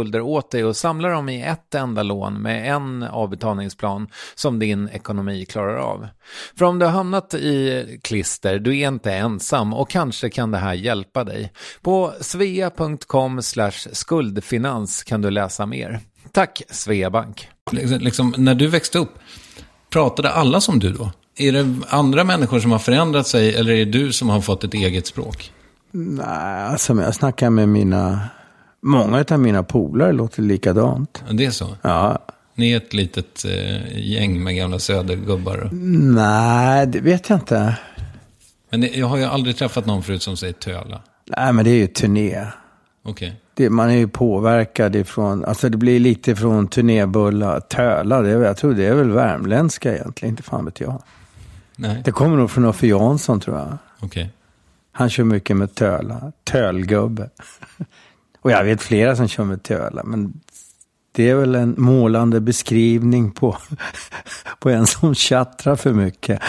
åt dig och samlar dem i ett enda lån med en avbetalningsplan som din ekonomi klarar av. För om du har hamnat i klister, du är inte ensam och kanske kan det här hjälpa dig. På svea.com skuldfinans kan du läsa mer. Tack Sveabank. Liksom, när du växte upp, pratade alla som du då? Är det andra människor som har förändrat sig eller är det du som har fått ett eget språk?
Nej, alltså jag snackar med mina... Många av mina polare låter likadant.
Det är så?
Ja.
Ni är ett litet eh, gäng med gamla södergubbar.
Nej, det vet jag inte.
Men det, jag har ju aldrig träffat någon förut som säger töla.
Nej, men det är ju turné.
Okej.
Det, man är ju påverkad ifrån, alltså det blir lite från turnébullar, töla, det, jag tror det är väl värmländska egentligen, inte fan vet jag.
Nej,
Det kommer nog från Uffe Jansson tror jag.
okej.
Han kör mycket med töla, tölgubbe. Och jag vet flera som kör med töla, men det är väl en målande beskrivning på, på en som tjattrar för mycket.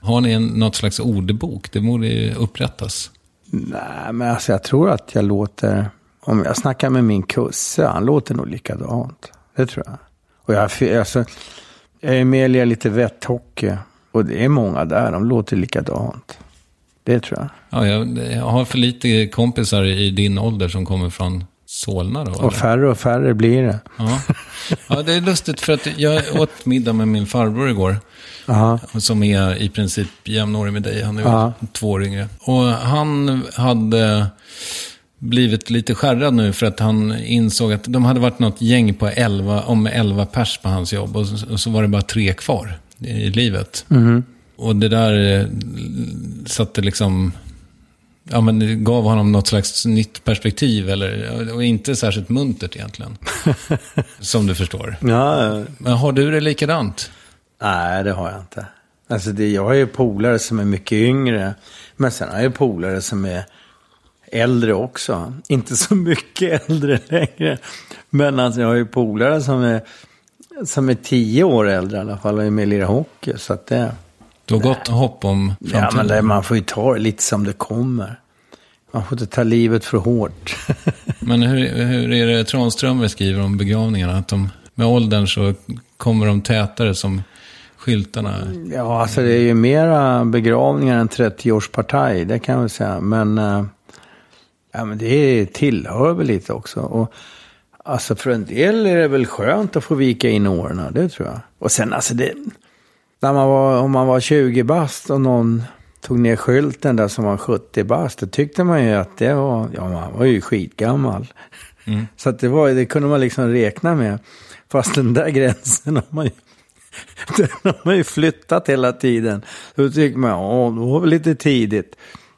Har ni en, något slags ordbok? Det borde ju upprättas.
Nej, men alltså jag tror att jag låter... Om jag snackar med min kusse, han låter nog likadant. Det tror jag. Och jag, alltså, jag är med i lite vetthockey. Och det är många där, de låter likadant. Det tror jag.
Ja, jag, jag har för lite kompisar i din ålder som kommer från Solna då?
Och
eller?
färre och färre blir det.
Ja. ja, det är lustigt för att jag åt middag med min farbror igår.
Aha.
Som är i princip jämnårig med dig. Han är två år yngre. Och han hade blivit lite skärrad nu för att han insåg att de hade varit något gäng på 11, om 11 pers på hans jobb. Och så, och så var det bara tre kvar i livet.
Mhm.
Och det där eh, satte liksom... Ja, men det gav honom något slags nytt perspektiv. Eller, och inte särskilt muntert egentligen. som du förstår.
Ja,
Men har du det likadant?
nej det har jag inte. Alltså det, jag har ju polare som är mycket yngre. Men sen har jag ju polare som är äldre också. Inte så mycket äldre längre. Men alltså jag har ju polare som är, som är tio år äldre i alla fall och är med lirar hockey. Så att det...
Du har gott hopp om
Ja,
framtiden?
men det, man får ju ta det lite som det kommer. Man får inte ta livet för hårt.
Men hur, hur är det Tranströmer skriver om begravningarna? Att de, med åldern så kommer de tätare som skyltarna.
Ja, alltså det är ju mera begravningar än 30-årspartaj, det kan jag väl säga. Men, eh, ja, men det tillhör väl lite också. Och, alltså för en del är det väl skönt att få vika in åren, det tror jag. Och sen alltså det, när man var, om man var 20 bast och någon tog ner skylten där som var 70 bast, då tyckte man ju att det var, ja man var ju skitgammal. Så att det, var, det kunde man liksom räkna med. Fast den där gränsen har man ju, den har man ju flyttat hela tiden. Då tycker man, åh, det var väl lite tidigt.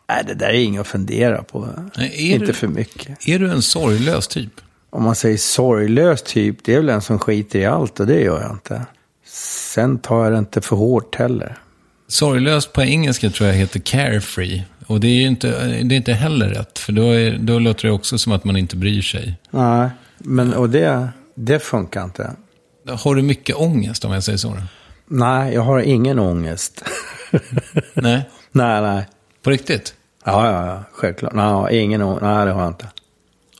Nej, det där är inget att fundera på.
Nej,
Inte
du-
för mycket.
Är du en sorglös typ?
Om man säger sorglös typ, det är väl en som skiter i allt och det gör jag inte. Sen tar jag det inte för hårt heller.
Sorglös på engelska tror jag heter carefree. Och det är ju inte, det är inte heller rätt. För då, är, då låter det också som att man inte bryr sig.
Nej, men och det, det funkar inte.
Har du mycket ångest om jag säger så?
Nej, jag har ingen ångest.
Nej,
nej, nej.
på riktigt?
Ja, ja, ja, självklart. Nej, ingen ångest. Nej, det har jag inte.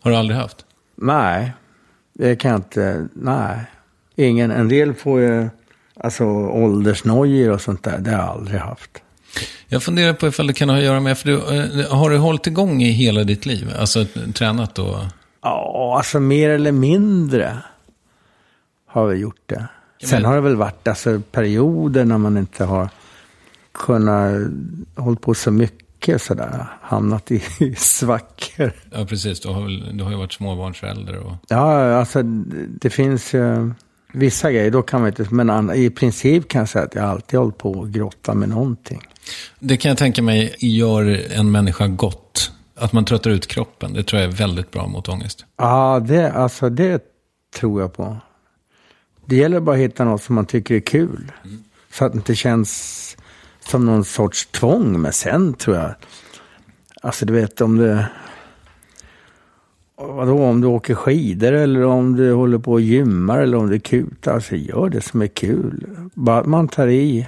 Har du aldrig haft?
Nej, det kan jag inte. Nej, ingen. En del får ju alltså åldersnojor och sånt där. Det har jag aldrig haft.
Jag funderar på ifall det kan ha att göra med, för du, eh, har du hållit igång i hela ditt liv? Alltså tränat och...
Ja, alltså mer eller mindre har vi gjort det. Sen
men-
har det väl varit alltså, perioder när man inte har kunnat hållit på så mycket sådär. Hamnat i, i svackor.
Ja, precis. Du har, du har ju varit småbarnsförälder och...
Ja, alltså det, det finns ju vissa grejer, då kan man inte, men i princip kan jag säga att jag alltid hållit på och grotta med någonting.
Det kan jag tänka mig gör en människa gott. Att man tröttar ut kroppen. Det tror jag är väldigt bra mot ångest.
Ja, det, alltså det tror jag på. Det gäller bara att hitta något som man tycker är kul. Så att det inte känns som någon sorts tvång. Men sen tror jag, alltså du vet om du, vadå, om du åker skidor eller om du håller på och gymmar eller om du kutar. Alltså gör det som är kul. Bara man tar i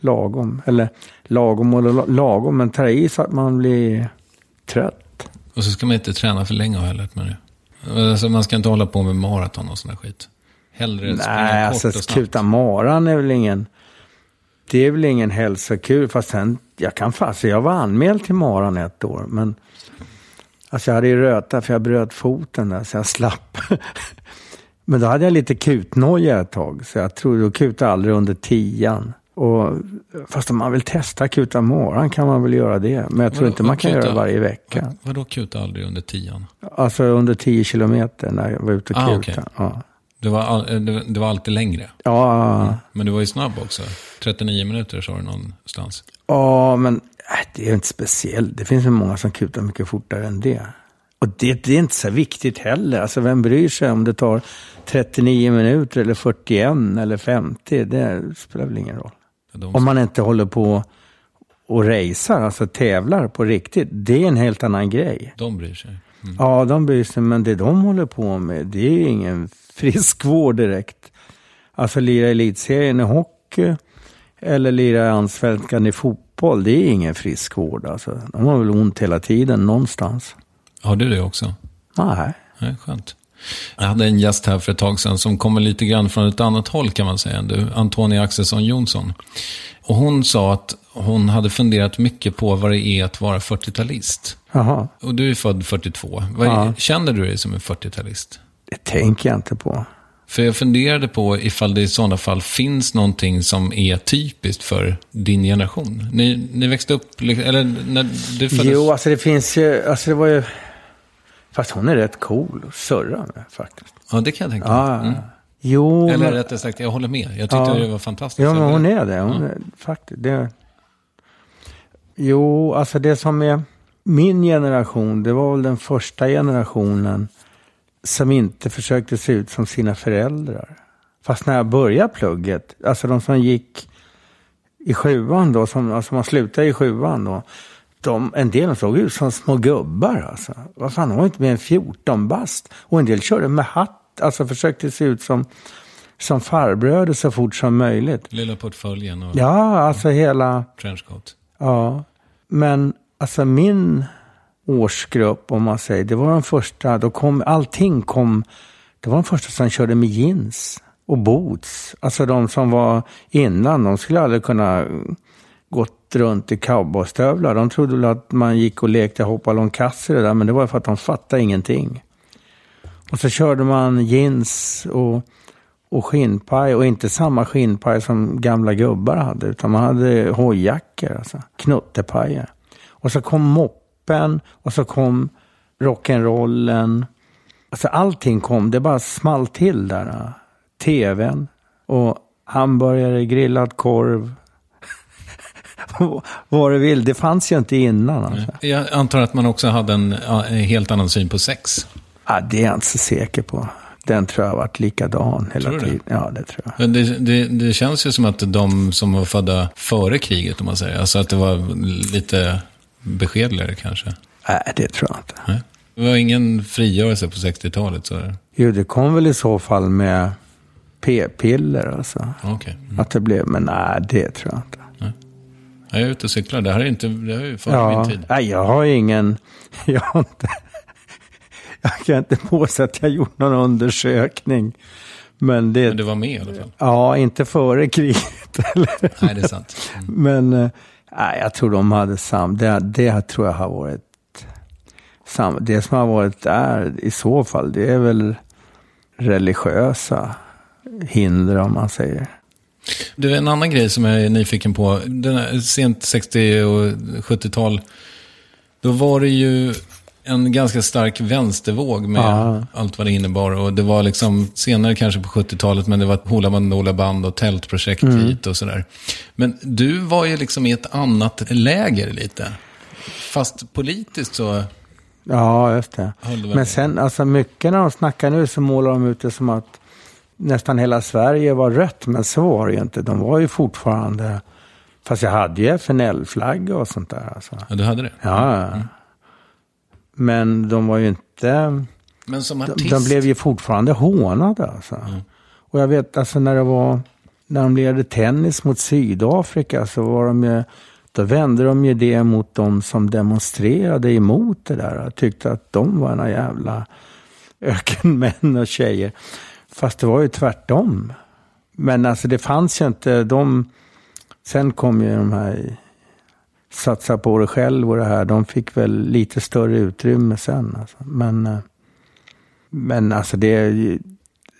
lagom. Eller lagom och la- lagom, men tar i så att man blir trött.
Och så ska man inte träna för länge har jag lärt mig nu. Alltså, man ska inte hålla på med maraton och sån här skit. Hellre springa
Nej,
kort
alltså
och snabbt.
kuta maran är väl ingen... Det är väl ingen hälsokul. Fast sen, jag kan fast, jag var anmäld till maran ett år. Men alltså jag hade ju röta för jag bröt foten där så jag slapp. men då hade jag lite kutnoja ett tag. Så jag tror då kutade aldrig under tian. Och, fast om man vill testa kuta maran kan man väl göra det. Men jag tror
Vadå-
inte man
vad
kan
kuta?
göra det varje vecka.
Vadå kuta aldrig under tian?
Alltså under 10 kilometer när jag var ute och
Ah,
kuta.
okej.
Ja.
Det var, eh, det, det var alltid längre.
Ja,
Men du var ju snabb också. 39 minuter sa du någonstans.
Ja, men det är inte speciellt. Det finns ju många som kutar mycket fortare än det. Och det, det är inte så viktigt heller. Alltså vem bryr sig om det tar 39 minuter eller 41 eller 50? Det spelar väl ingen roll. Om man inte håller på och racear, alltså tävlar på riktigt. Det är en helt annan grej.
de bryr sig. Mm.
Ja, de bryr sig, men det de håller på med, det är ingen friskvård direkt. Alltså lira elitserien i hockey eller lira allsvenskan i fotboll fotboll, det är ingen friskvård. Alltså. De har väl ont hela tiden någonstans.
Har du det också?
Nej.
Nej, skönt. Jag hade en gäst här för ett tag sedan som kommer lite grann från ett annat håll kan man säga. Du, Antonia Axelsson Jonsson. Och hon sa att hon hade funderat mycket på vad det är att vara 40-talist.
Jaha.
Och du är född 42. Vad är. Känner du dig som en 40-talist?
Det tänker jag inte på.
För jag funderade på ifall det i sådana fall finns någonting som är typiskt för din generation. Ni, ni växte upp, eller när du föddes...
Jo, alltså det finns ju, alltså det var ju... Fast hon är rätt cool att surra med faktiskt.
Ja, det kan jag tänka mig.
Ja,
Mm.
Jo,
Eller
men-
rättare sagt, jag håller med. Jag tyckte
Ja.
det var fantastiskt.
Ja, men hon är det. Hon
Ja.
är, faktiskt, det. Jo, alltså det som är min generation, det var väl den första generationen som inte försökte se ut som sina föräldrar. Fast när jag började plugget, alltså de som gick i sjuan då, som, alltså man slutade i sjuan då, de, en del såg ut som små gubbar alltså. Vad fan, de var inte mer än 14 bast. Och en del körde med hatt, alltså försökte se ut som, som farbröder så fort som möjligt.
Lilla portföljen och
Ja, alltså hela...
trenchcoat.
Ja. Men alltså min årsgrupp, om man säger, det var de första, då kom, allting kom, det var de första som körde med jeans och boots. Alltså de som var innan, de skulle aldrig kunna gått runt i cowboystövlar. De trodde väl att man gick och lekte hoppa det där, men det var för att de fattade ingenting. Och så körde man jeans och, och skinnpaj och inte samma skinnpaj som gamla gubbar hade, utan man hade hojjackor, alltså knuttepajer. Och så kom moppen och så kom rock'n'rollen. Alltså allting kom, det bara small till där. TVn och hamburgare, grillad korv. Vad du vill, det fanns ju inte innan. Alltså.
Jag antar att man också hade en, ja, en helt annan syn på sex.
Ja, det är jag inte så säker på. Den tror jag har varit likadan hela
Tror du det?
tiden. Ja, det tror jag.
Men det, det, det känns ju som att de som var födda före kriget, om man säger, alltså att det var lite beskedligare kanske.
Nej, det tror jag inte.
Nej. Det var ingen frigörelse på 60-talet. Så.
Jo, det kom väl i så fall med p-piller alltså.
Okej. Mm.
Att det blev, men nej, det tror jag inte.
Jag är ute och cyklar. Det här är inte, det är ju före
Ja,
min tid.
nej, jag har ingen, jag har inte, jag kan inte påstå att jag gjort någon undersökning. Men det,
Men du var med i alla fall.
ja, inte före kriget. Eller?
Nej, det är sant. Mm.
Men eh, nej, jag tror de hade sam, det, det tror jag har varit sam, det som har varit där i så fall, det är väl religiösa hinder om man säger.
Du, en annan grej som jag är nyfiken på. Den här, sent 60 och 70-tal. Då var det ju en ganska stark vänstervåg med
Ja.
allt vad det innebar. Och det var liksom senare kanske på 70-talet, men det var Hoola Bandoola Band och tältprojekt
Mm.
hit och sådär. Men du var ju liksom i ett annat läger lite. Fast politiskt så
Ja, just det.
det
Men sen, alltså mycket när de snackar nu så målar de ut det som att nästan hela Sverige var rött, men så var det ju inte. De var ju fortfarande, fast jag hade ju FNL-flagga och sånt där. Alltså.
Ja, du hade det?
Ja, ja. Men de var ju inte,
Men som
de,
artist?
de blev ju fortfarande hånade alltså. Och jag vet alltså när det var, när de lirade tennis mot Sydafrika så var de ju, då vände de ju det mot de som demonstrerade emot det där. och tyckte att de var några jävla ökenmän och tjejer. Fast det var ju tvärtom. Men alltså det fanns ju inte, de, sen kom ju de här satsa på det själv och det här, de fick väl lite större utrymme sen. Alltså. Men, eh, men alltså det är ju,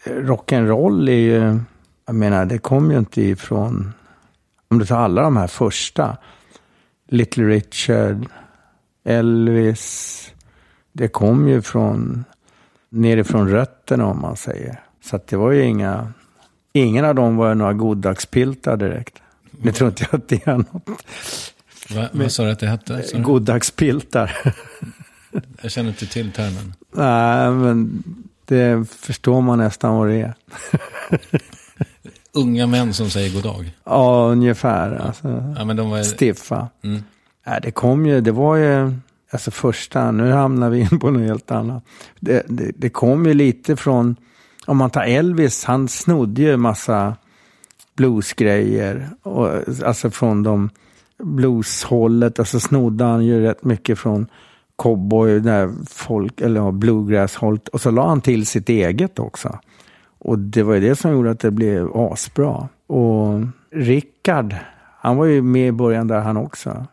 rock'n'roll är ju, jag menar det kom ju inte ifrån, om du tar alla de här första, Little Richard, Elvis, det kom ju från, nerifrån rötterna om man säger. Så att det var ju inga, ingen av dem var några goddagspiltar direkt. Nu tror inte jag att det är något.
Va, vad sa du att det hette?
Goddagspiltar.
Jag känner inte till termen.
Nej, men det förstår man nästan vad det är.
Unga män som säger god dag.
Ja, ungefär. Alltså,
Ja, men de var...
stiffa.
Mm.
Nej, det kom ju, det var ju, alltså första, nu hamnar vi in på något helt annat. Det, det, det kom ju lite från, om man tar Elvis, han snodde ju massa bluesgrejer. Och, alltså från de blueshållet och så snodde han ju rätt mycket från cowboy, där folk, eller ja, bluegrass-hållet. Och så la han till sitt eget också. Och det var ju det som gjorde att det blev asbra. Och Rickard, han var ju med i början där han också.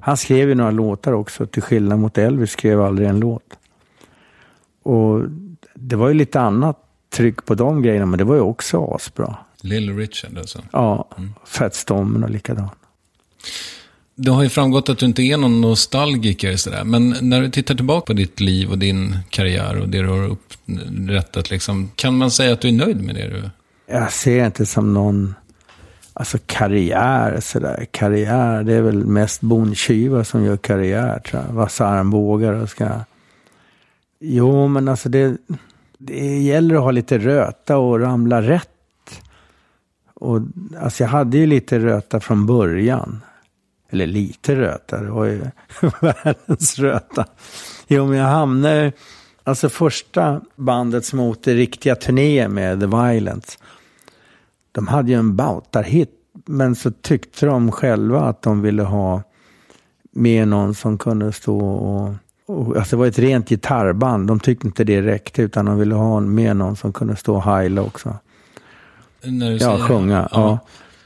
Han skrev ju några låtar också, till skillnad mot Elvis skrev aldrig en låt. Och det var ju lite annat tryck på de grejerna, men det var ju också asbra.
Little Richard alltså?
Ja, mm. Fats Domino och likadant.
Det har ju framgått att du inte är någon nostalgiker sådär, men när du tittar tillbaka på ditt liv och din karriär och det du har upprättat, liksom, kan man säga att du är nöjd med det du...
Jag ser inte som någon, alltså karriär sådär. Karriär, det är väl mest bondtjuvar som gör karriär tror jag. Vassa armbågar och ska... Jo, men alltså det, det gäller att ha lite röta och ramla rätt. Och alltså jag hade ju lite röta från början. Eller lite röta, det var ju världens röta. Jo, men jag hamnade... Alltså första bandet som åkte riktiga turnéer med The Violence. De hade ju en bautarhit. Men så tyckte de själva att de ville ha med någon som kunde stå och... och alltså det var ett rent gitarrband. De tyckte inte det räckte utan de ville ha med någon som kunde stå och heila också.
När du
ja, sjunga. Ja. ja.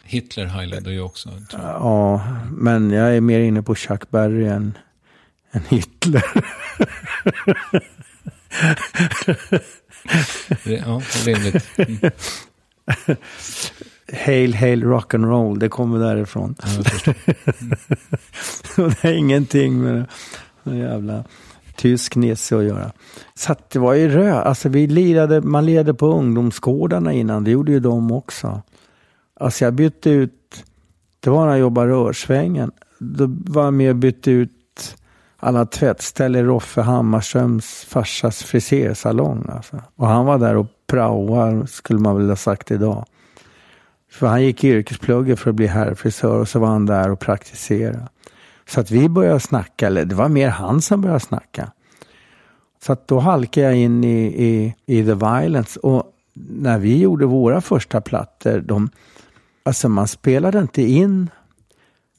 Hitler heilade ju också.
Ja, men jag är mer inne på Chuck Berry än, än Hitler.
ja, rimligt. Mm.
Hail, hail, rock and roll, det kommer därifrån. Ja, mm. det har ingenting med den jävla tysk nisse att göra. Så att det var ju rö. Alltså vi lirade, man lirade på ungdomsgårdarna innan, det gjorde ju de också. Alltså jag bytte ut, det var när jag jobbade rörsvängen. Då var jag med och bytte ut alla tvättställ i Roffe Hammarströms farsas frisersalong. Alltså. Och han var där och praoade, skulle man väl ha sagt idag. För han gick yrkesplugget för att bli herrfrisör och så var han där och praktiserade. Så att vi började snacka, eller det var mer han som började snacka. Så att då halkade jag in i, i, i The Violence och när vi gjorde våra första plattor, de, Alltså man spelade inte in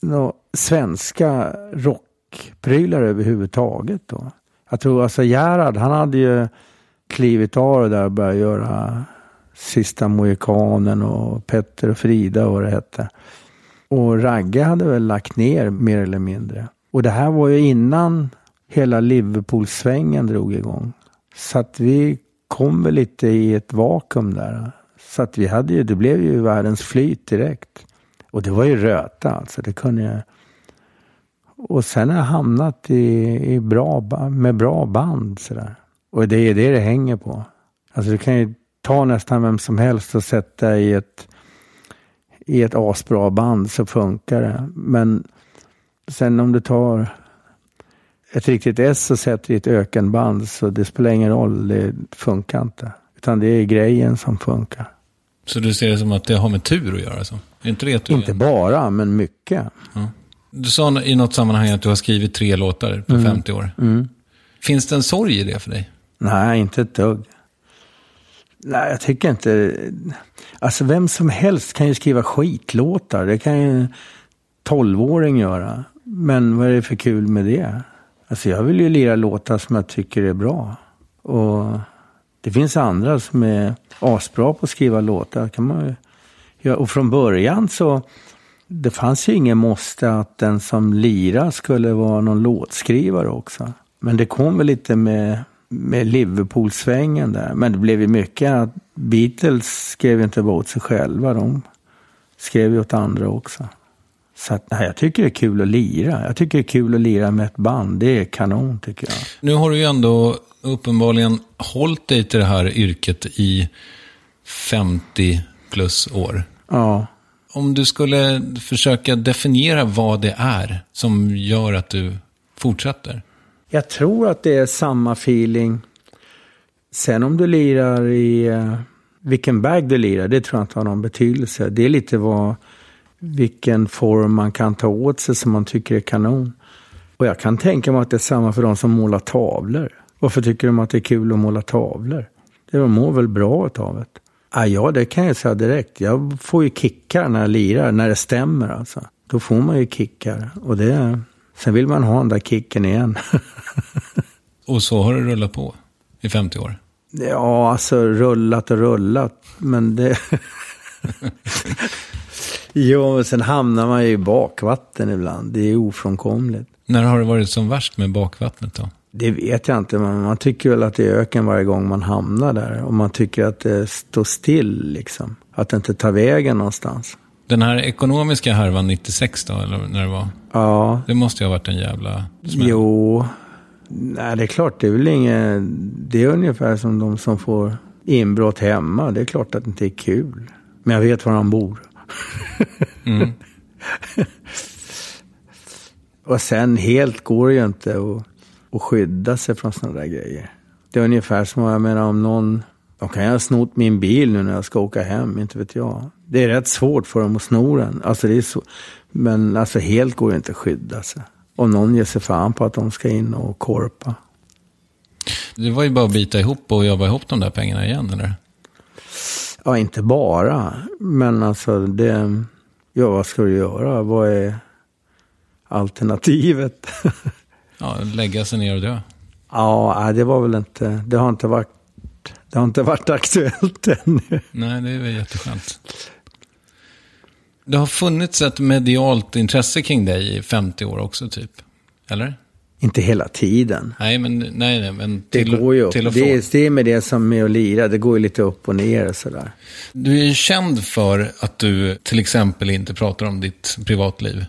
några svenska rockprylar överhuvudtaget då. Jag tror alltså Gerhard, han hade ju klivit av det där och börjat göra Sista Mohikanen och Petter och Frida och vad det hette. Och Ragge hade väl lagt ner mer eller mindre. Och det här var ju innan hela Liverpool-svängen drog igång. Så att vi kom väl lite i ett vakuum där. Så att vi hade ju, det blev ju världens flyt direkt. Och det var ju röta alltså, det kunde jag. Och sen har jag hamnat i, i bra, med bra band sådär. Och det är det det hänger på. Alltså du kan ju ta nästan vem som helst och sätta i ett, i ett asbra band så funkar det. Men sen om du tar ett riktigt S och sätter i ett ökenband så det spelar ingen roll, det funkar inte. Utan det är grejen som funkar.
Så du ser det som att det har med tur att göra? Så? Är inte det
inte bara, men mycket. Ja.
Du sa i något sammanhang att du har skrivit tre låtar på mm. 50 år. Mm. Finns det en sorg i det för dig?
Nej, inte ett dugg. Nej, jag tycker inte... Alltså vem som helst kan ju skriva skitlåtar. Det kan ju en tolvåring göra. Men vad är det för kul med det? Alltså jag vill ju lira låtar som jag tycker är bra. Och det finns andra som är asbra på att skriva låtar. Kan man ja, och från början så det fanns ju ingen måste att den som lirar skulle vara någon låtskrivare också. Men det kom väl lite med, med Liverpool-svängen där. Men det blev ju mycket att Beatles skrev inte bara åt sig själva. De skrev ju åt andra också. Så att, nej, jag tycker det är kul att lira. Jag tycker det är kul att lira med ett band. Det är kanon tycker jag.
Nu har du ju ändå uppenbarligen hållit dig till det här yrket i 50 plus år.
Ja.
Om du skulle försöka definiera vad det är som gör att du fortsätter?
Jag tror att det är samma feeling. Sen om du lirar i eh, vilken bag du lirar, det tror jag inte har någon betydelse. Det är lite vad, vilken form man kan ta åt sig som man tycker är kanon. Och jag kan tänka mig att det är samma för de som målar tavlor. Varför tycker de att det är kul att måla tavlor? De mår väl bra av det. Ah, ja, det kan jag säga direkt. Jag får ju kickar när jag lirar, när det stämmer alltså. Då får man ju kickar. Och det, sen vill man ha den där kicken igen.
Och så har det rullat på i 50 år?
Ja, alltså rullat och rullat. Men det... jo, men sen hamnar man ju i bakvatten ibland. Det är ofrånkomligt.
När har det varit som värst med bakvattnet då?
Det vet jag inte, men man tycker väl att det är öken varje gång man hamnar där. Och man tycker att det står still, liksom. Att det inte tar vägen någonstans.
Den här ekonomiska härvan 96 då, eller när det var?
Ja.
Det måste ju ha varit en jävla smäll.
Jo. Nej, det är klart, det är väl inget... Det är ungefär som de som får inbrott hemma. Det är klart att det inte är kul. Men jag vet var han bor.
Mm.
Och sen helt går det ju inte att, att skydda sig från sådana där grejer. Det är ungefär som, jag menar om någon, de kan ju ha snott min bil nu när jag ska åka hem, inte vet jag. Det är rätt svårt för dem att sno den. Alltså det är så, men alltså helt går det inte att skydda sig. Om någon ger sig fan på att de ska in och korpa.
Det var ju bara att bita ihop och jobba ihop de där pengarna igen, eller?
Ja, inte bara. Men alltså det, ja vad ska du göra? Vad är alternativet?
Ja, lägga sig ner och dö.
Ja, det var väl inte, det har inte varit, det har inte varit aktuellt ännu.
Nej, det är väl jätteskönt. Det har funnits ett medialt intresse kring dig i 50 år också, typ. Eller?
Inte hela tiden.
Nej, men, nej, nej, men
Det
till,
går ju upp.
till och
Det
från.
är, det är med det som med att lira, det går ju lite upp och ner och sådär.
Du är ju känd för att du till exempel inte pratar om ditt privatliv.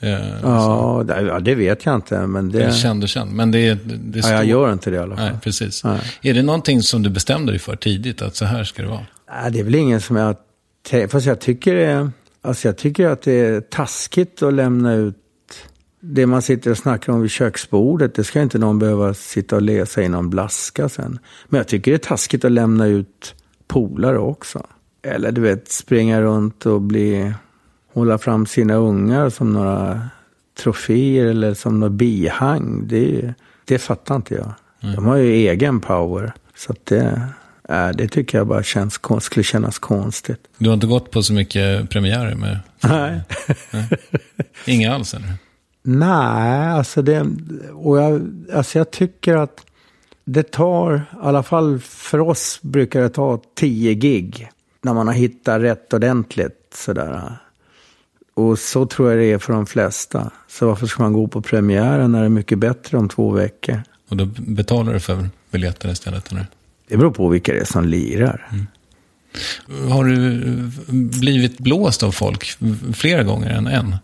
Eh,
Ja, det, ja, det vet jag inte, men det...
Eller känd och känd. Men det, det
ja,
står...
jag gör inte det i alla fall.
Nej, precis.
Nej.
Är det någonting som du bestämde dig för tidigt, att så här ska det vara?
Nej, det är väl ingen som jag... Fast jag tycker, det, alltså jag tycker att det är taskigt att lämna ut det man sitter och snackar om vid köksbordet. Det ska inte någon behöva sitta och läsa i någon blaska sen. Men jag tycker det är taskigt att lämna ut polare också. Eller du vet, springa runt och bli... Hålla fram sina ungar som några troféer eller som några bihang. Det, det fattar inte jag. De har ju egen power. Så att det, äh, det tycker jag bara känns, skulle kännas konstigt.
Du har inte gått på så mycket premiärer med...
Nej.
Inga alls, eller?
Nej, alltså det... Och jag, alltså jag tycker att det tar, i alla fall för oss brukar det ta 10 gig. När man har hittat rätt ordentligt sådär. Och så tror jag det är för de flesta. Så varför ska man gå på premiären när det är mycket bättre om två veckor?
Och då betalar du för biljetten istället, eller?
Det beror på vilka det är som lirar.
Har du blivit blåst av folk flera gånger än en?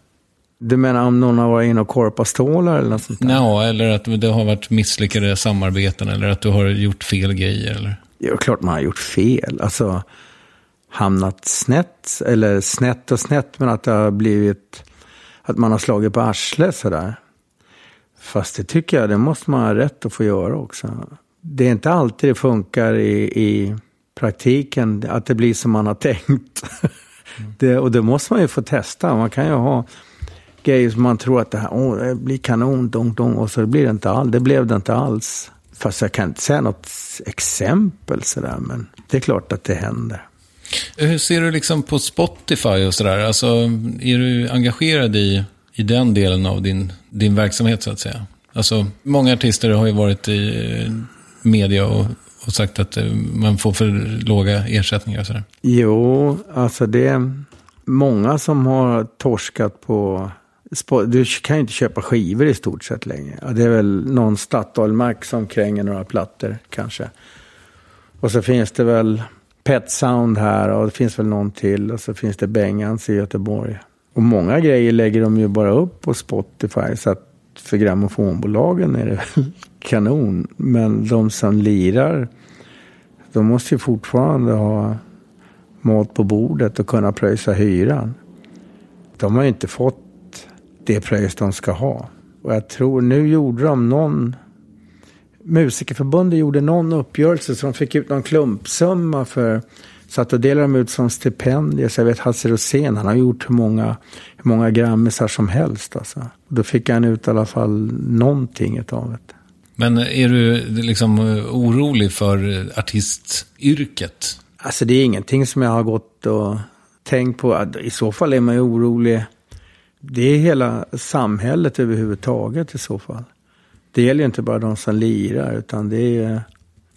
Du menar om någon har varit inne och korpat stålar eller något sånt där?
Ja, eller att det har varit misslyckade samarbeten, eller att du har gjort fel grejer, eller?
Ja, klart man har gjort fel. Alltså hamnat snett, eller snett och snett, men att det har blivit att man har slagit på arslet sådär. Fast det tycker jag, det måste man ha rätt att få göra också. Det är inte alltid det funkar i, i praktiken, att det blir som man har tänkt. Det, och det måste man ju få testa. Man kan ju ha grejer som man tror att det här oh, det blir kanon, dong, dong, och så blir det inte alls. Det blev det inte alls. Fast jag kan inte säga något exempel sådär, men det är klart att det händer.
Hur ser du liksom på Spotify och sådär? Alltså, är du engagerad i, i den delen av din, din verksamhet, så att säga? Alltså, många artister har ju varit i media och, och sagt att eh, man får för låga ersättningar och sådär.
Jo, alltså det är många som har torskat på... Du kan ju inte köpa skivor i stort sett längre. Ja, det är väl någon Statoil-mack som kränger några plattor kanske. Och så finns det väl Pet Sound här och det finns väl någon till. Och så finns det Bengans i Göteborg. Och många grejer lägger de ju bara upp på Spotify. Så att för grammofonbolagen är det väl kanon. Men de som lirar, de måste ju fortfarande ha mat på bordet och kunna pröjsa hyran. De har ju inte fått det pröjs de ska ha. Och jag tror, nu gjorde de någon... Musikerförbundet gjorde någon uppgörelse så de fick ut någon klumpsumma för... Så att då delade de ut som stipendier. Så jag vet Hasse Rosén, han har gjort hur många, hur många grammisar som helst. Alltså. Då fick han ut i alla fall någonting utav det.
Men är du eh, liksom eh, orolig för eh, artistyrket?
Alltså det är ingenting som jag har gått och tänkt på. I så fall är man ju orolig. det är hela samhället överhuvudtaget i så fall. Det gäller ju inte bara de som lirar, utan det, är,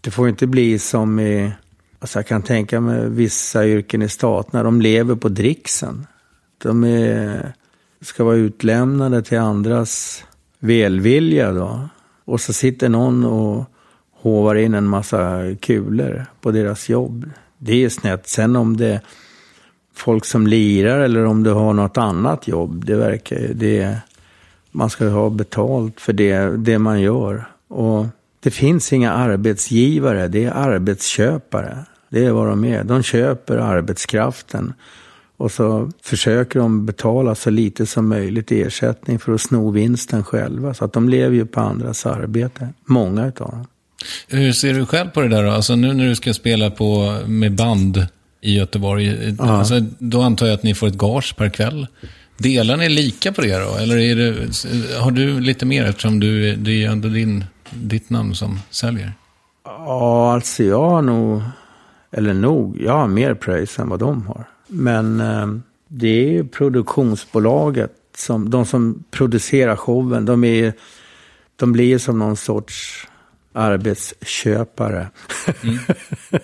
det får inte bli som i, alltså jag kan tänka mig vissa yrken i staterna, de lever på dricksen. De är, ska vara utlämnade till andras välvilja då. Och så sitter någon och hovar in en massa kulor på deras jobb. Det är snett. Sen om det är folk som lirar eller om du har något annat jobb, det verkar ju, det, man ska ha betalt för det, det man gör. Och det finns inga arbetsgivare, det är arbetsköpare. Det är vad de är. De köper arbetskraften. Och så försöker de betala så lite som möjligt i ersättning för att sno vinsten själva. Så att de lever ju på andras arbete. Många utav dem.
Hur ser du själv på det där då? Alltså nu när du ska spela på, med band i Göteborg. Ja. Alltså, då antar jag att ni får ett gage per kväll. Delar ni lika på det då? Eller är det, har du lite mer eftersom du, det är ändå din, ditt namn som säljer?
Ja, alltså jag har nog, eller nog, jag har mer pröjs än vad de har. Men eh, det är ju produktionsbolaget, som, de som producerar showen, de, är, de blir som någon sorts arbetsköpare. Mm.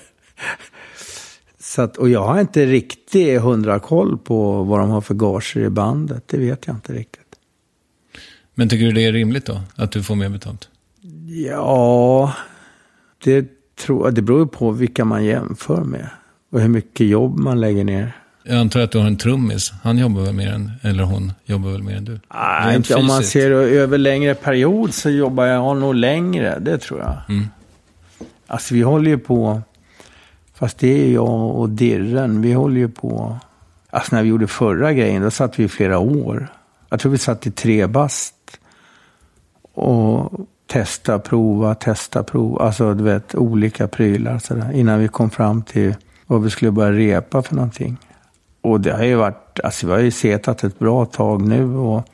Så att, och jag har inte riktigt hundra koll på vad de har för gager i bandet. Det vet jag inte riktigt.
Men tycker du det är rimligt då? Att du får mer betalt?
Ja, det, tror, det beror på vilka man jämför med. Och hur mycket jobb man lägger ner.
Jag antar att du har en trummis. Han jobbar väl mer än, eller hon jobbar väl mer än du?
Nej, inte om man ser över längre period så jobbar jag nog längre. Det tror jag. Mm. Alltså vi håller ju på. Fast det är jag och Dirren. Vi håller ju på. Alltså när vi gjorde förra grejen, då satt vi i flera år. Jag tror vi satt i tre bast. Och testa, prova, testa, prova. Alltså du vet, olika prylar sådär. Innan vi kom fram till vad vi skulle börja repa för någonting. Och det har ju varit, alltså vi har ju setat ett bra tag nu och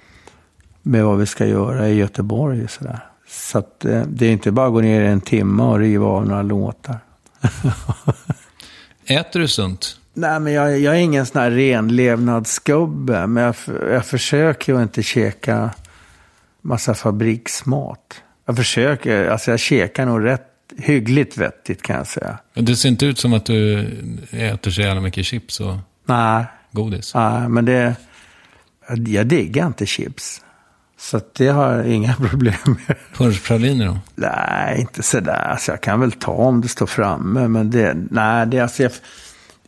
med vad vi ska göra i Göteborg och sådär. Så att eh, det är inte bara att gå ner en timme och riva av några låtar.
Äter du sunt?
Nej, men jag, jag är ingen sån här renlevnadsgubbe. Men jag, jag försöker ju inte käka massa fabriksmat. Jag försöker, alltså jag käkar nog rätt hyggligt vettigt kan jag säga.
Det ser inte ut som att du äter så jävla mycket chips och
nej.
godis.
Nej, men det... Jag diggar inte chips. Så det har jag inga problem med.
Punschpraliner då?
Nej, inte sådär. Alltså jag kan väl ta om det står framme. Men det, nej, det, alltså jag,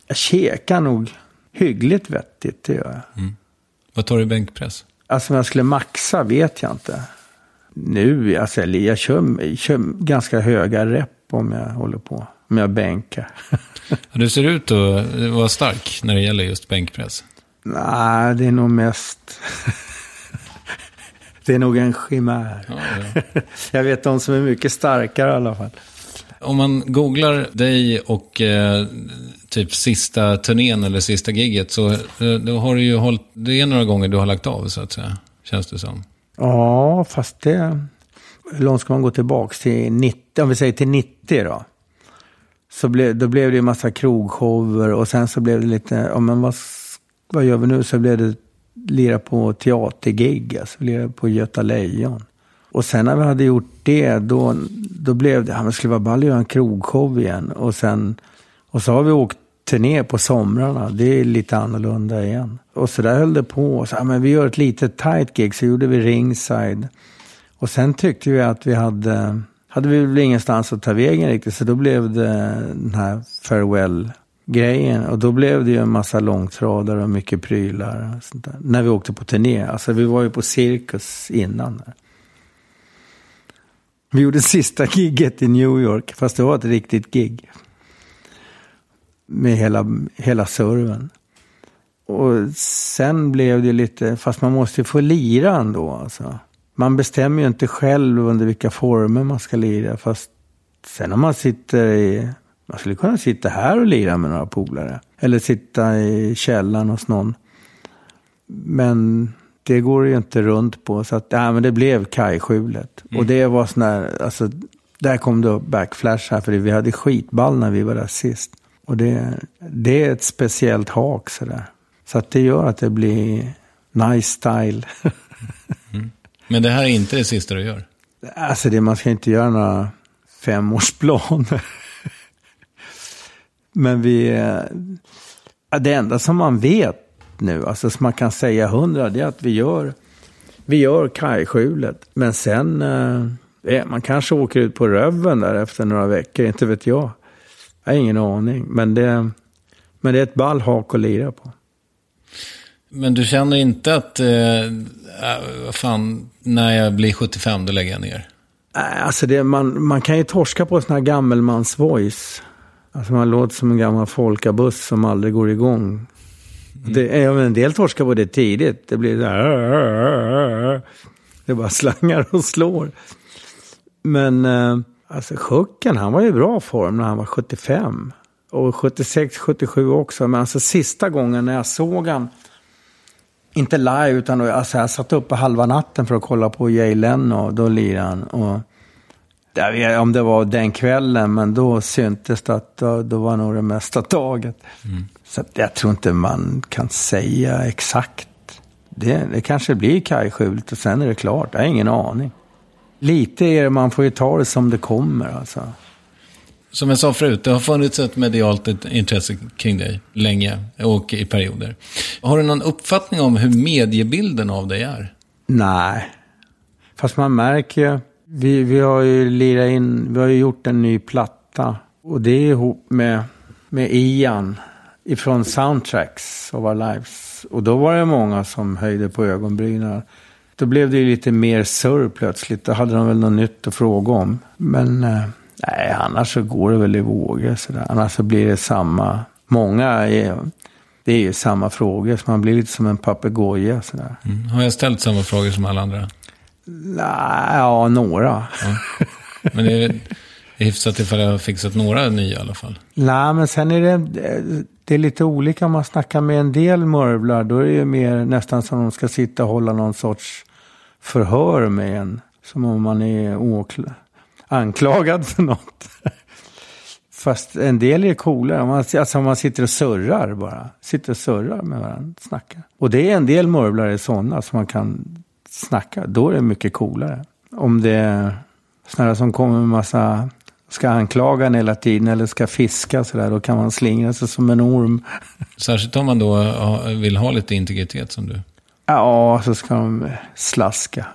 jag käkar nog hyggligt vettigt, det gör jag. Mm.
Vad tar du i bänkpress?
Alltså om jag skulle maxa vet jag inte. Nu, alltså jag, kör, kör ganska höga rep om jag håller på. Om jag bänkar.
du ser ut att vara stark när det gäller just bänkpress.
Nej, det är nog mest... Det är nog en chimär. Ja, ja. Jag vet de som är mycket starkare i alla fall.
Om man googlar dig och eh, typ sista turnén eller sista gigget så eh, då har du ju hållit, det är några gånger du har lagt av så att säga. Känns det som.
Ja, fast det... Hur långt ska man gå tillbaka till 90? Om vi säger till 90 då. Så ble, då blev det ju massa krogshower och sen så blev det lite, ja men vad, vad gör vi nu? Så blev det lira på teatergig, alltså lira på Göta Lejon. Och sen när vi hade gjort det, då, då blev det, ja men skulle vara ball att göra en krogshow igen. Och sen, och så har vi åkt turné på somrarna. Det är lite annorlunda igen. Och så där höll det på. Så, ja, men vi gör ett litet tight gig, så gjorde vi ringside. Och sen tyckte vi att vi hade, hade vi väl ingenstans att ta vägen riktigt. Så då blev det den här farewell grejen. Och då blev det ju en massa långtradare och mycket prylar. Och sånt där. När vi åkte på turné. Alltså vi var ju på cirkus innan. Där. Vi gjorde sista gigget i New York, fast det var ett riktigt gig. Med hela, hela serven. Och sen blev det lite, fast man måste ju få lira ändå alltså. Man bestämmer ju inte själv under vilka former man ska lira. Fast sen om man sitter i man skulle kunna sitta här och lira med några polare. Eller sitta i källaren hos någon. Men det går ju inte runt på. Så att, ja, men det blev kajskjulet. Mm. Och det var sån där, alltså, där kom det upp backflash här. För vi hade skitball när vi var där sist. Och det, det är ett speciellt hak sådär. Så att det gör att det blir Nice style.
Men det här är inte det sista du gör?
Alltså det, man ska inte göra några femårsplaner. Men vi... Det enda som man vet nu, alltså som man kan säga hundra, det är att vi gör, vi gör kajskjulet. Men sen, eh, eh, man kanske åker ut på röven där efter några veckor, inte vet jag. Jag har ingen aning, men det, men det är ett ball hak att lira på.
Men du känner inte att, eh, äh, fan, när jag blir 75 då lägger jag ner?
Alltså det, man, man kan ju torska på sån här gammelmans voice. Alltså man låter som en gammal folkabuss som aldrig går igång. Det, är en del torskar på det tidigt. Det blir så här. Det bara slangar och slår. Men eh, alltså Schucken, han var ju i bra form när han var 75. Och 76, 77 också. Men alltså sista gången när jag såg han, inte live utan alltså jag satt uppe halva natten för att kolla på Jay Leno. Då lirade han. Och jag vet inte om det var den kvällen, men då syntes det att då, då var nog det mesta taget. Så att jag tror inte man kan säga exakt. Det, det kanske blir kajskjulet och sen är det klart. Jag har ingen aning. Lite är det, man får ju ta det som det kommer alltså.
Som jag sa förut, det har funnits ett medialt intresse kring dig länge och i perioder. Har du någon uppfattning om hur mediebilden av dig är?
Nej. Fast man märker ju. Vi, vi har ju lirat in, vi har ju gjort en ny platta. Och det är ihop med, med Ian ifrån Soundtracks of Our Lives. Och då var det många som höjde på ögonbrynen. Då blev det ju lite mer surr plötsligt. Då hade de väl något nytt att fråga om. Men eh, nej, annars så går det väl i vågor sådär. Annars så blir det samma. Många är, det är ju samma frågor. Så man blir lite som en papegoja sådär.
Mm. Har jag ställt samma frågor som alla andra?
Nej, ja, några.
Men det är hyfsat ifall jag har fixat några nya i alla fall.
Nej, men sen är det, det är lite olika. Om man snackar med en del mörvlar, då är det ju mer nästan som de ska sitta och hålla någon sorts förhör med en. Som om man är åkla- anklagad för något. Fast en del är coolare. Man, alltså om man sitter och surrar bara. Sitter och surrar med varandra, snackar. Och det är en del mörvlare sådana som man kan snacka. Då är det mycket coolare. Om det är sådana som kommer med massa ska anklaga en hela tiden eller ska fiska sådär, då kan man slingra sig som en orm.
Särskilt om man då vill ha lite integritet som du.
Ja, så ska de slaska.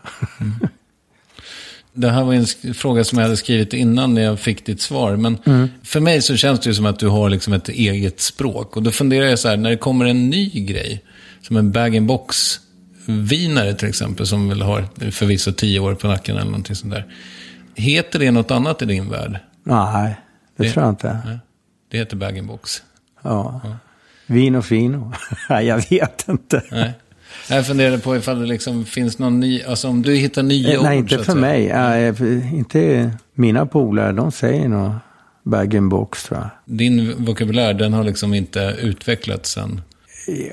Det här var en fråga som jag hade skrivit innan när jag fick ditt svar. Men
Mm.
för mig så känns det ju som att du har liksom ett eget språk. Och då funderar jag så här, när det kommer en ny grej, som en bag-in-box vinare till exempel, som väl har förvisso tio år på nacken eller någonting sånt där. Heter det något annat i din värld?
Nej, det,
Det-
tror jag inte.
Nej. Det heter bag-in-box.
Ja. Vino fino. Nej, jag vet inte.
Nej. Jag funderar på ifall det liksom finns någon ny, alltså om du hittar nya
Eh,
ord.
Nej, inte för mig. För- inte mina polare. De säger nog bag-in-box tror jag.
Din vokabulär, den har liksom inte utvecklats än.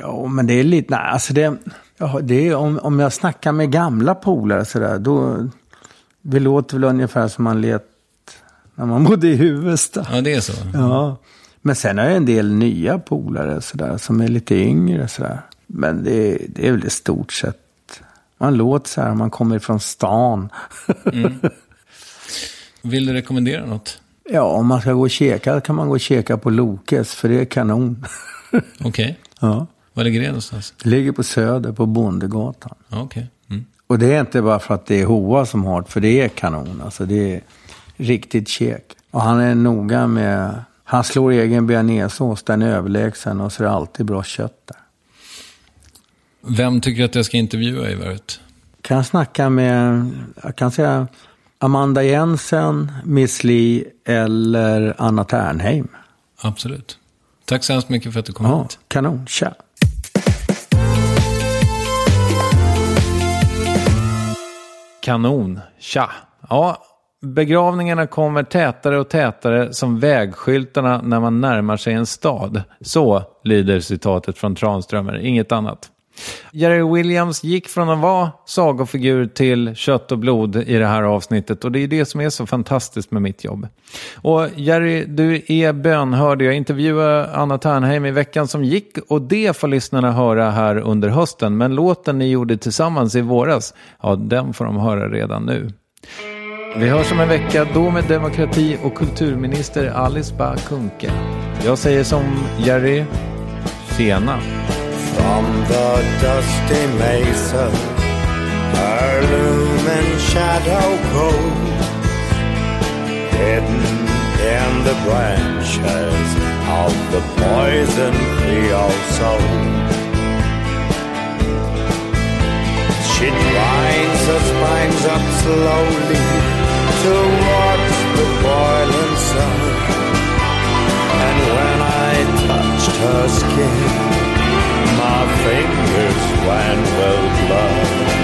Ja, men det är lite, nej, alltså det, ja, det är om, om jag snackar med gamla polare sådär, då, det låter väl ungefär som man lät när man bodde i Huvudsta.
Ja, det är så.
Ja, men sen har jag en del nya polare sådär, som är lite yngre sådär. Men det, det är väl i stort sett, man låter så här, man kommer från stan.
Vill du rekommendera något?
Ja, om man ska gå och käka kan man gå och käka på Lokes, för det är kanon.
Okej.
ja.
Var ligger det någonstans?
Det ligger på Söder, på Bondegatan.
Okej. Mm.
Och det är inte bara för att det är Hoa som har det, för det är kanon. Alltså det är riktigt käk. Och han är noga med, han slår egen bearnaisesås, den är överlägsen och så är det alltid bra kött där.
Vem tycker att jag ska intervjua i Värvet?
Kan jag snacka med, jag kan säga Amanda Jensen, Miss Li eller Anna Ternheim.
Absolut. Tack så hemskt mycket för att du kom
Ja,
hit.
kanon. Tja.
Kanon. Tja. Ja, begravningarna kommer tätare och tätare som vägskyltarna när man närmar sig en stad. Så lyder citatet från Tranströmer, inget annat.
Jerry Williams gick från att vara sagofigur till kött och blod i det här avsnittet och det är det som är så fantastiskt med mitt jobb. Och Jerry, du är bönhörd. Jag intervjuade Anna Ternheim i veckan som gick och det får lyssnarna höra här under hösten. Men låten ni gjorde tillsammans i våras, ja den får de höra redan nu. Vi hörs om en vecka, då med demokrati och kulturminister Alice Bah Kuhnke. Jag säger som Jerry, tjena.
From the dusty mesa, her looming shadow grows, hidden in the branches of the poison creosote. She drives her spines up slowly towards the boiling sun. And when I touched her skin, my fingers ran with blood.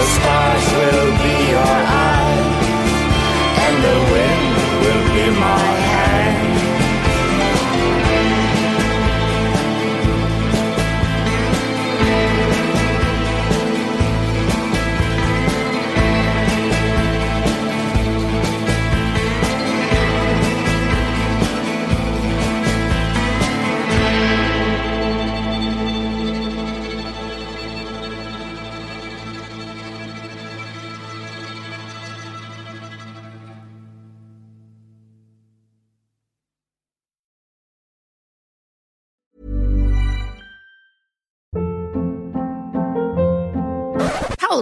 the
stars will be your eyes, and the wind will be my